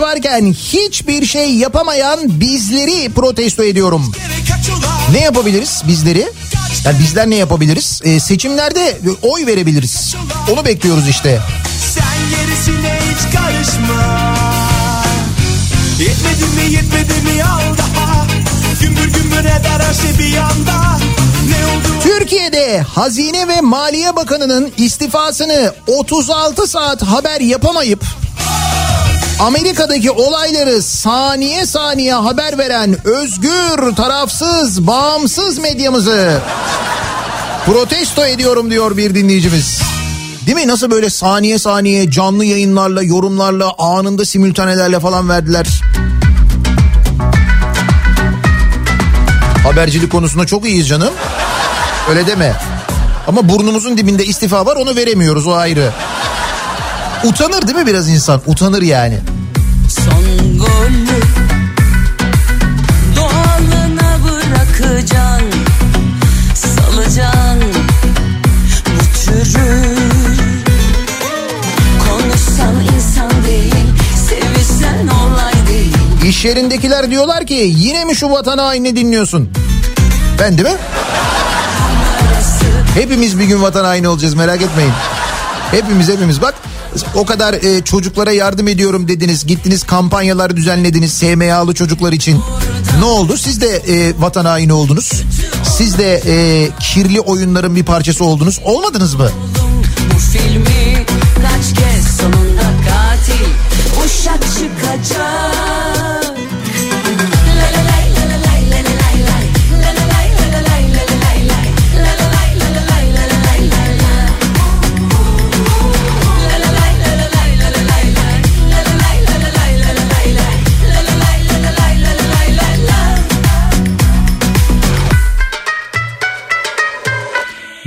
Varken hiçbir şey yapamayan bizleri protesto ediyorum. Ne yapabiliriz bizleri? Yani bizler ne yapabiliriz? Ee, seçimlerde oy verebiliriz. Onu bekliyoruz işte. Sen gerisine hiç karışma Yetmedi mi yetmedi mi al daha Gümbür gümbür eder her şey bir anda Ne oldu Türkiye'de Hazine ve Maliye Bakanı'nın istifasını 36 saat haber yapamayıp Amerika'daki olayları saniye saniye haber veren özgür, tarafsız, bağımsız medyamızı protesto ediyorum diyor bir dinleyicimiz. Değil mi? Nasıl böyle saniye saniye canlı yayınlarla, yorumlarla, anında simültanelerle falan verdiler. Habercilik konusunda çok iyiyiz canım. Öyle deme. Ama burnumuzun dibinde istifa var onu veremiyoruz o ayrı. Utanır değil mi biraz insan? Utanır yani. Değil İş yerindekiler diyorlar ki yine mi şu vatan haini dinliyorsun? Ben değil mi? Hepimiz bir gün vatan haini olacağız merak etmeyin. Hepimiz hepimiz bak o kadar e, çocuklara yardım ediyorum dediniz. Gittiniz kampanyalar düzenlediniz SMA'lı çocuklar için. Ne oldu? Siz de e, vatan haini oldunuz. Siz de e, kirli oyunların bir parçası oldunuz. Olmadınız mı? Bu filmi kaç kez sonunda katil uşak çıkacak.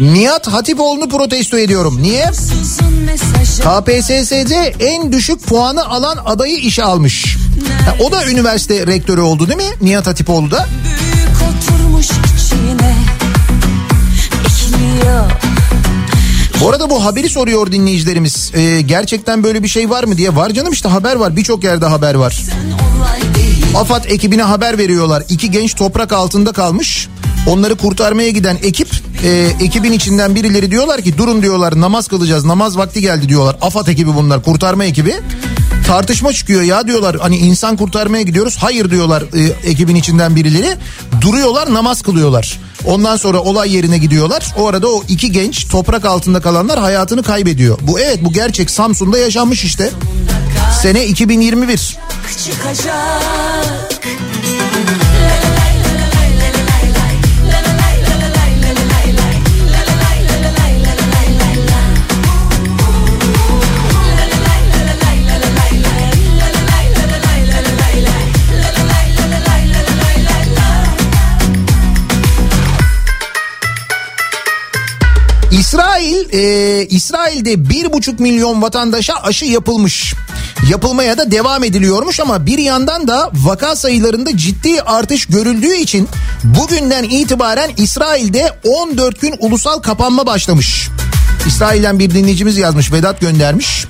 Nihat Hatipoğlu'nu protesto ediyorum. Niye? KPSS'de en düşük puanı alan adayı işe almış. Ha, o da üniversite rektörü oldu değil mi? Nihat Hatipoğlu da. büyük oturmuş içine ekliyor. Bu arada bu haberi soruyor dinleyicilerimiz. Ee, gerçekten böyle bir şey var mı diye. Var canım işte haber var. Birçok yerde haber var. AFAD ekibine haber veriyorlar. İki genç toprak altında kalmış. Onları kurtarmaya giden ekip e, ekibin içinden birileri diyorlar ki durun diyorlar namaz kılacağız namaz vakti geldi diyorlar. AFAD ekibi bunlar kurtarma ekibi. Tartışma çıkıyor ya diyorlar hani insan kurtarmaya gidiyoruz. Hayır diyorlar e, ekibin içinden birileri. Duruyorlar namaz kılıyorlar. Ondan sonra olay yerine gidiyorlar. O arada o iki genç toprak altında kalanlar hayatını kaybediyor. Bu evet bu gerçek Samsun'da yaşanmış işte. Sene 2021. çıkacak. İsrail, e, İsrail'de bir buçuk milyon vatandaşa aşı yapılmış. Yapılmaya da devam ediliyormuş ama bir yandan da vaka sayılarında ciddi artış görüldüğü için bugünden itibaren İsrail'de 14 gün ulusal kapanma başlamış. İsrail'den bir dinleyicimiz yazmış, Vedat göndermiş.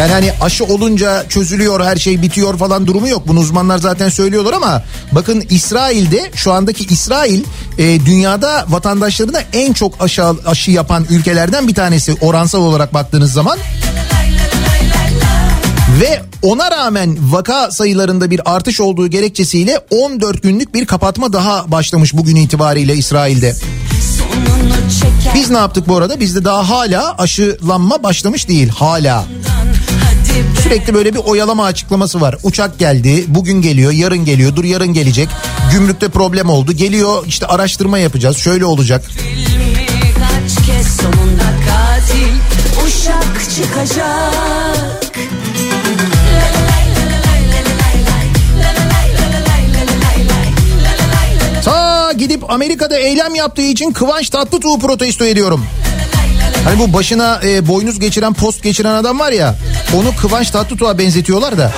Yani hani aşı olunca çözülüyor her şey bitiyor falan durumu yok. Bunu uzmanlar zaten söylüyorlar ama bakın İsrail'de şu andaki İsrail e, dünyada vatandaşlarına en çok aşı, aşı yapan ülkelerden bir tanesi oransal olarak baktığınız zaman. Ve ona rağmen vaka sayılarında bir artış olduğu gerekçesiyle 14 günlük bir kapatma daha başlamış bugün itibariyle İsrail'de. Biz ne yaptık bu arada? Bizde daha hala aşılanma başlamış değil hala. Sürekli böyle bir oyalama açıklaması var. Uçak geldi, bugün geliyor, yarın geliyor, dur yarın gelecek. Gümrükte problem oldu. Geliyor işte araştırma yapacağız. Şöyle olacak. Kaç kez sonunda katil uşak çıkacak. Gidip Amerika'da eylem yaptığı için Kıvanç Tatlıtuğ'u protesto ediyorum. Hani bu başına e, boynuz geçiren post geçiren adam var ya onu Kıvanç Tatlıtuğ'a benzetiyorlar da.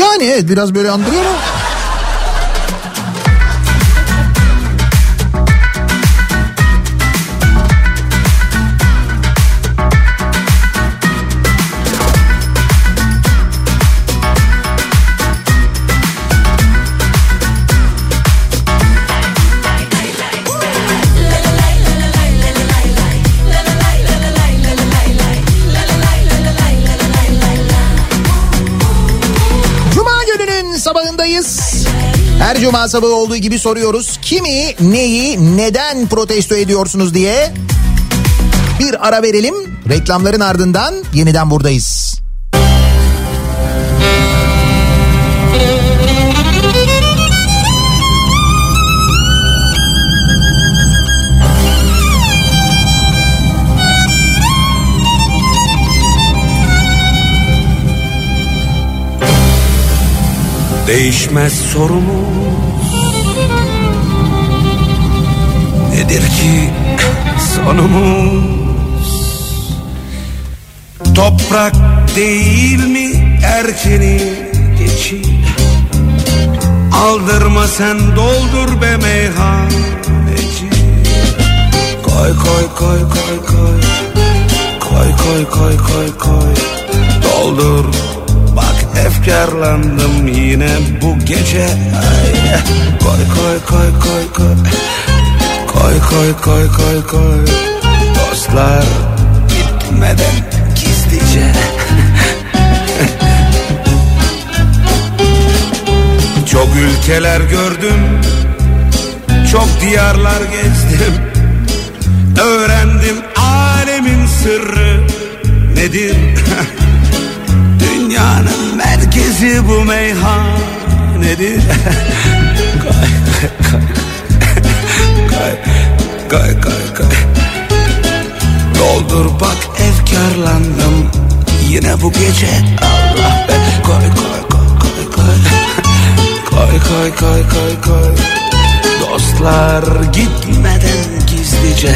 Yani evet biraz böyle andırıyor ama. Her cuma sabahı olduğu gibi soruyoruz. Kimi, neyi, neden protesto ediyorsunuz diye. Bir ara verelim. Reklamların ardından yeniden buradayız. Değişmez sorumuz. Nedir ki sonumuz? Toprak değil mi erkeni geçi Aldırma sen doldur be meyhaneci Koy koy koy koy koy. Koy koy koy koy koy. Doldur efkarlandım yine bu gece. Koy koy koy koy koy. Koy koy koy koy koy. Dostlar gitmeden gizlice. Çok ülke ülkeler gördüm. Çok diyarlar gezdim. Öğrendim alemin sırrı nedir? Dünyanın merkezi bu meyhanedir Kay kay kay kay kay kay. Doldur bak efkarlandım. Yine bu gece Allah be. Koy koy koy koy koy Koy koy koy koy koy Dostlar gitmeden gizlice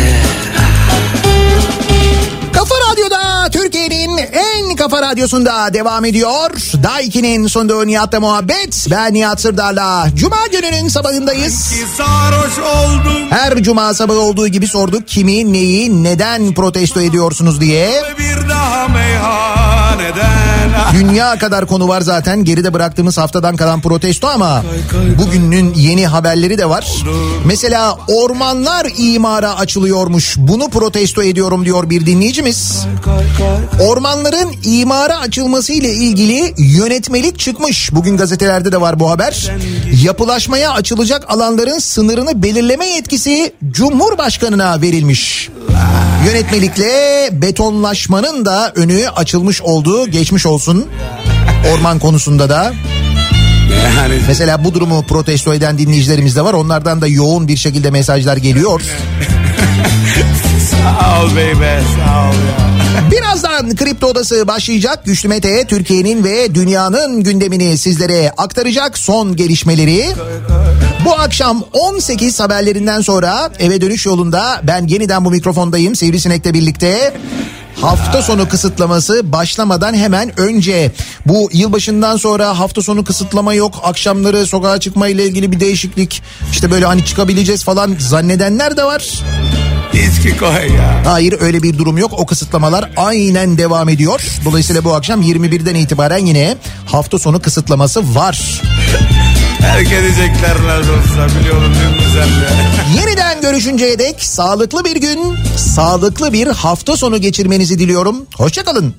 kafa radyosunda devam ediyor. Daiki'nin sunduğu Nihat'la muhabbet. Ben Nihat Sırdar'la. Cuma gününün sabahındayız. Her cuma sabahı olduğu gibi sorduk kimi, neyi, neden protesto ediyorsunuz diye. bir daha meyhaneden Dünya kadar konu var zaten geride bıraktığımız haftadan kalan protesto ama bugünün yeni haberleri de var. Mesela ormanlar imara açılıyormuş. Bunu protesto ediyorum diyor bir dinleyicimiz. Ormanların imara açılması ile ilgili yönetmelik çıkmış. Bugün gazetelerde de var bu haber. Yapılaşmaya açılacak alanların sınırını belirleme yetkisi Cumhurbaşkanına verilmiş. Yönetmelikle betonlaşmanın da önü açılmış olduğu geçmiş olsun. Orman konusunda da. Yani Mesela bu durumu protesto eden dinleyicilerimiz de var. Onlardan da yoğun bir şekilde mesajlar geliyor. Birazdan Kripto Odası başlayacak. Güçlü Mete Türkiye'nin ve dünyanın gündemini sizlere aktaracak son gelişmeleri. Bu akşam 18 haberlerinden sonra eve dönüş yolunda ben yeniden bu mikrofondayım Sivrisinek'le birlikte. Hafta sonu kısıtlaması başlamadan hemen önce bu yılbaşından sonra hafta sonu kısıtlama yok. Akşamları sokağa çıkma ile ilgili bir değişiklik işte böyle hani çıkabileceğiz falan zannedenler de var. İçki koy ya Hayır öyle bir durum yok. O kısıtlamalar aynen devam ediyor. Dolayısıyla bu akşam 21'den itibaren yine hafta sonu kısıtlaması var. Edecekler nasıl olsa biliyorum sen de Yeniden görüşünceye dek sağlıklı bir gün, sağlıklı bir hafta sonu geçirmenizi diliyorum. Hoşçakalın.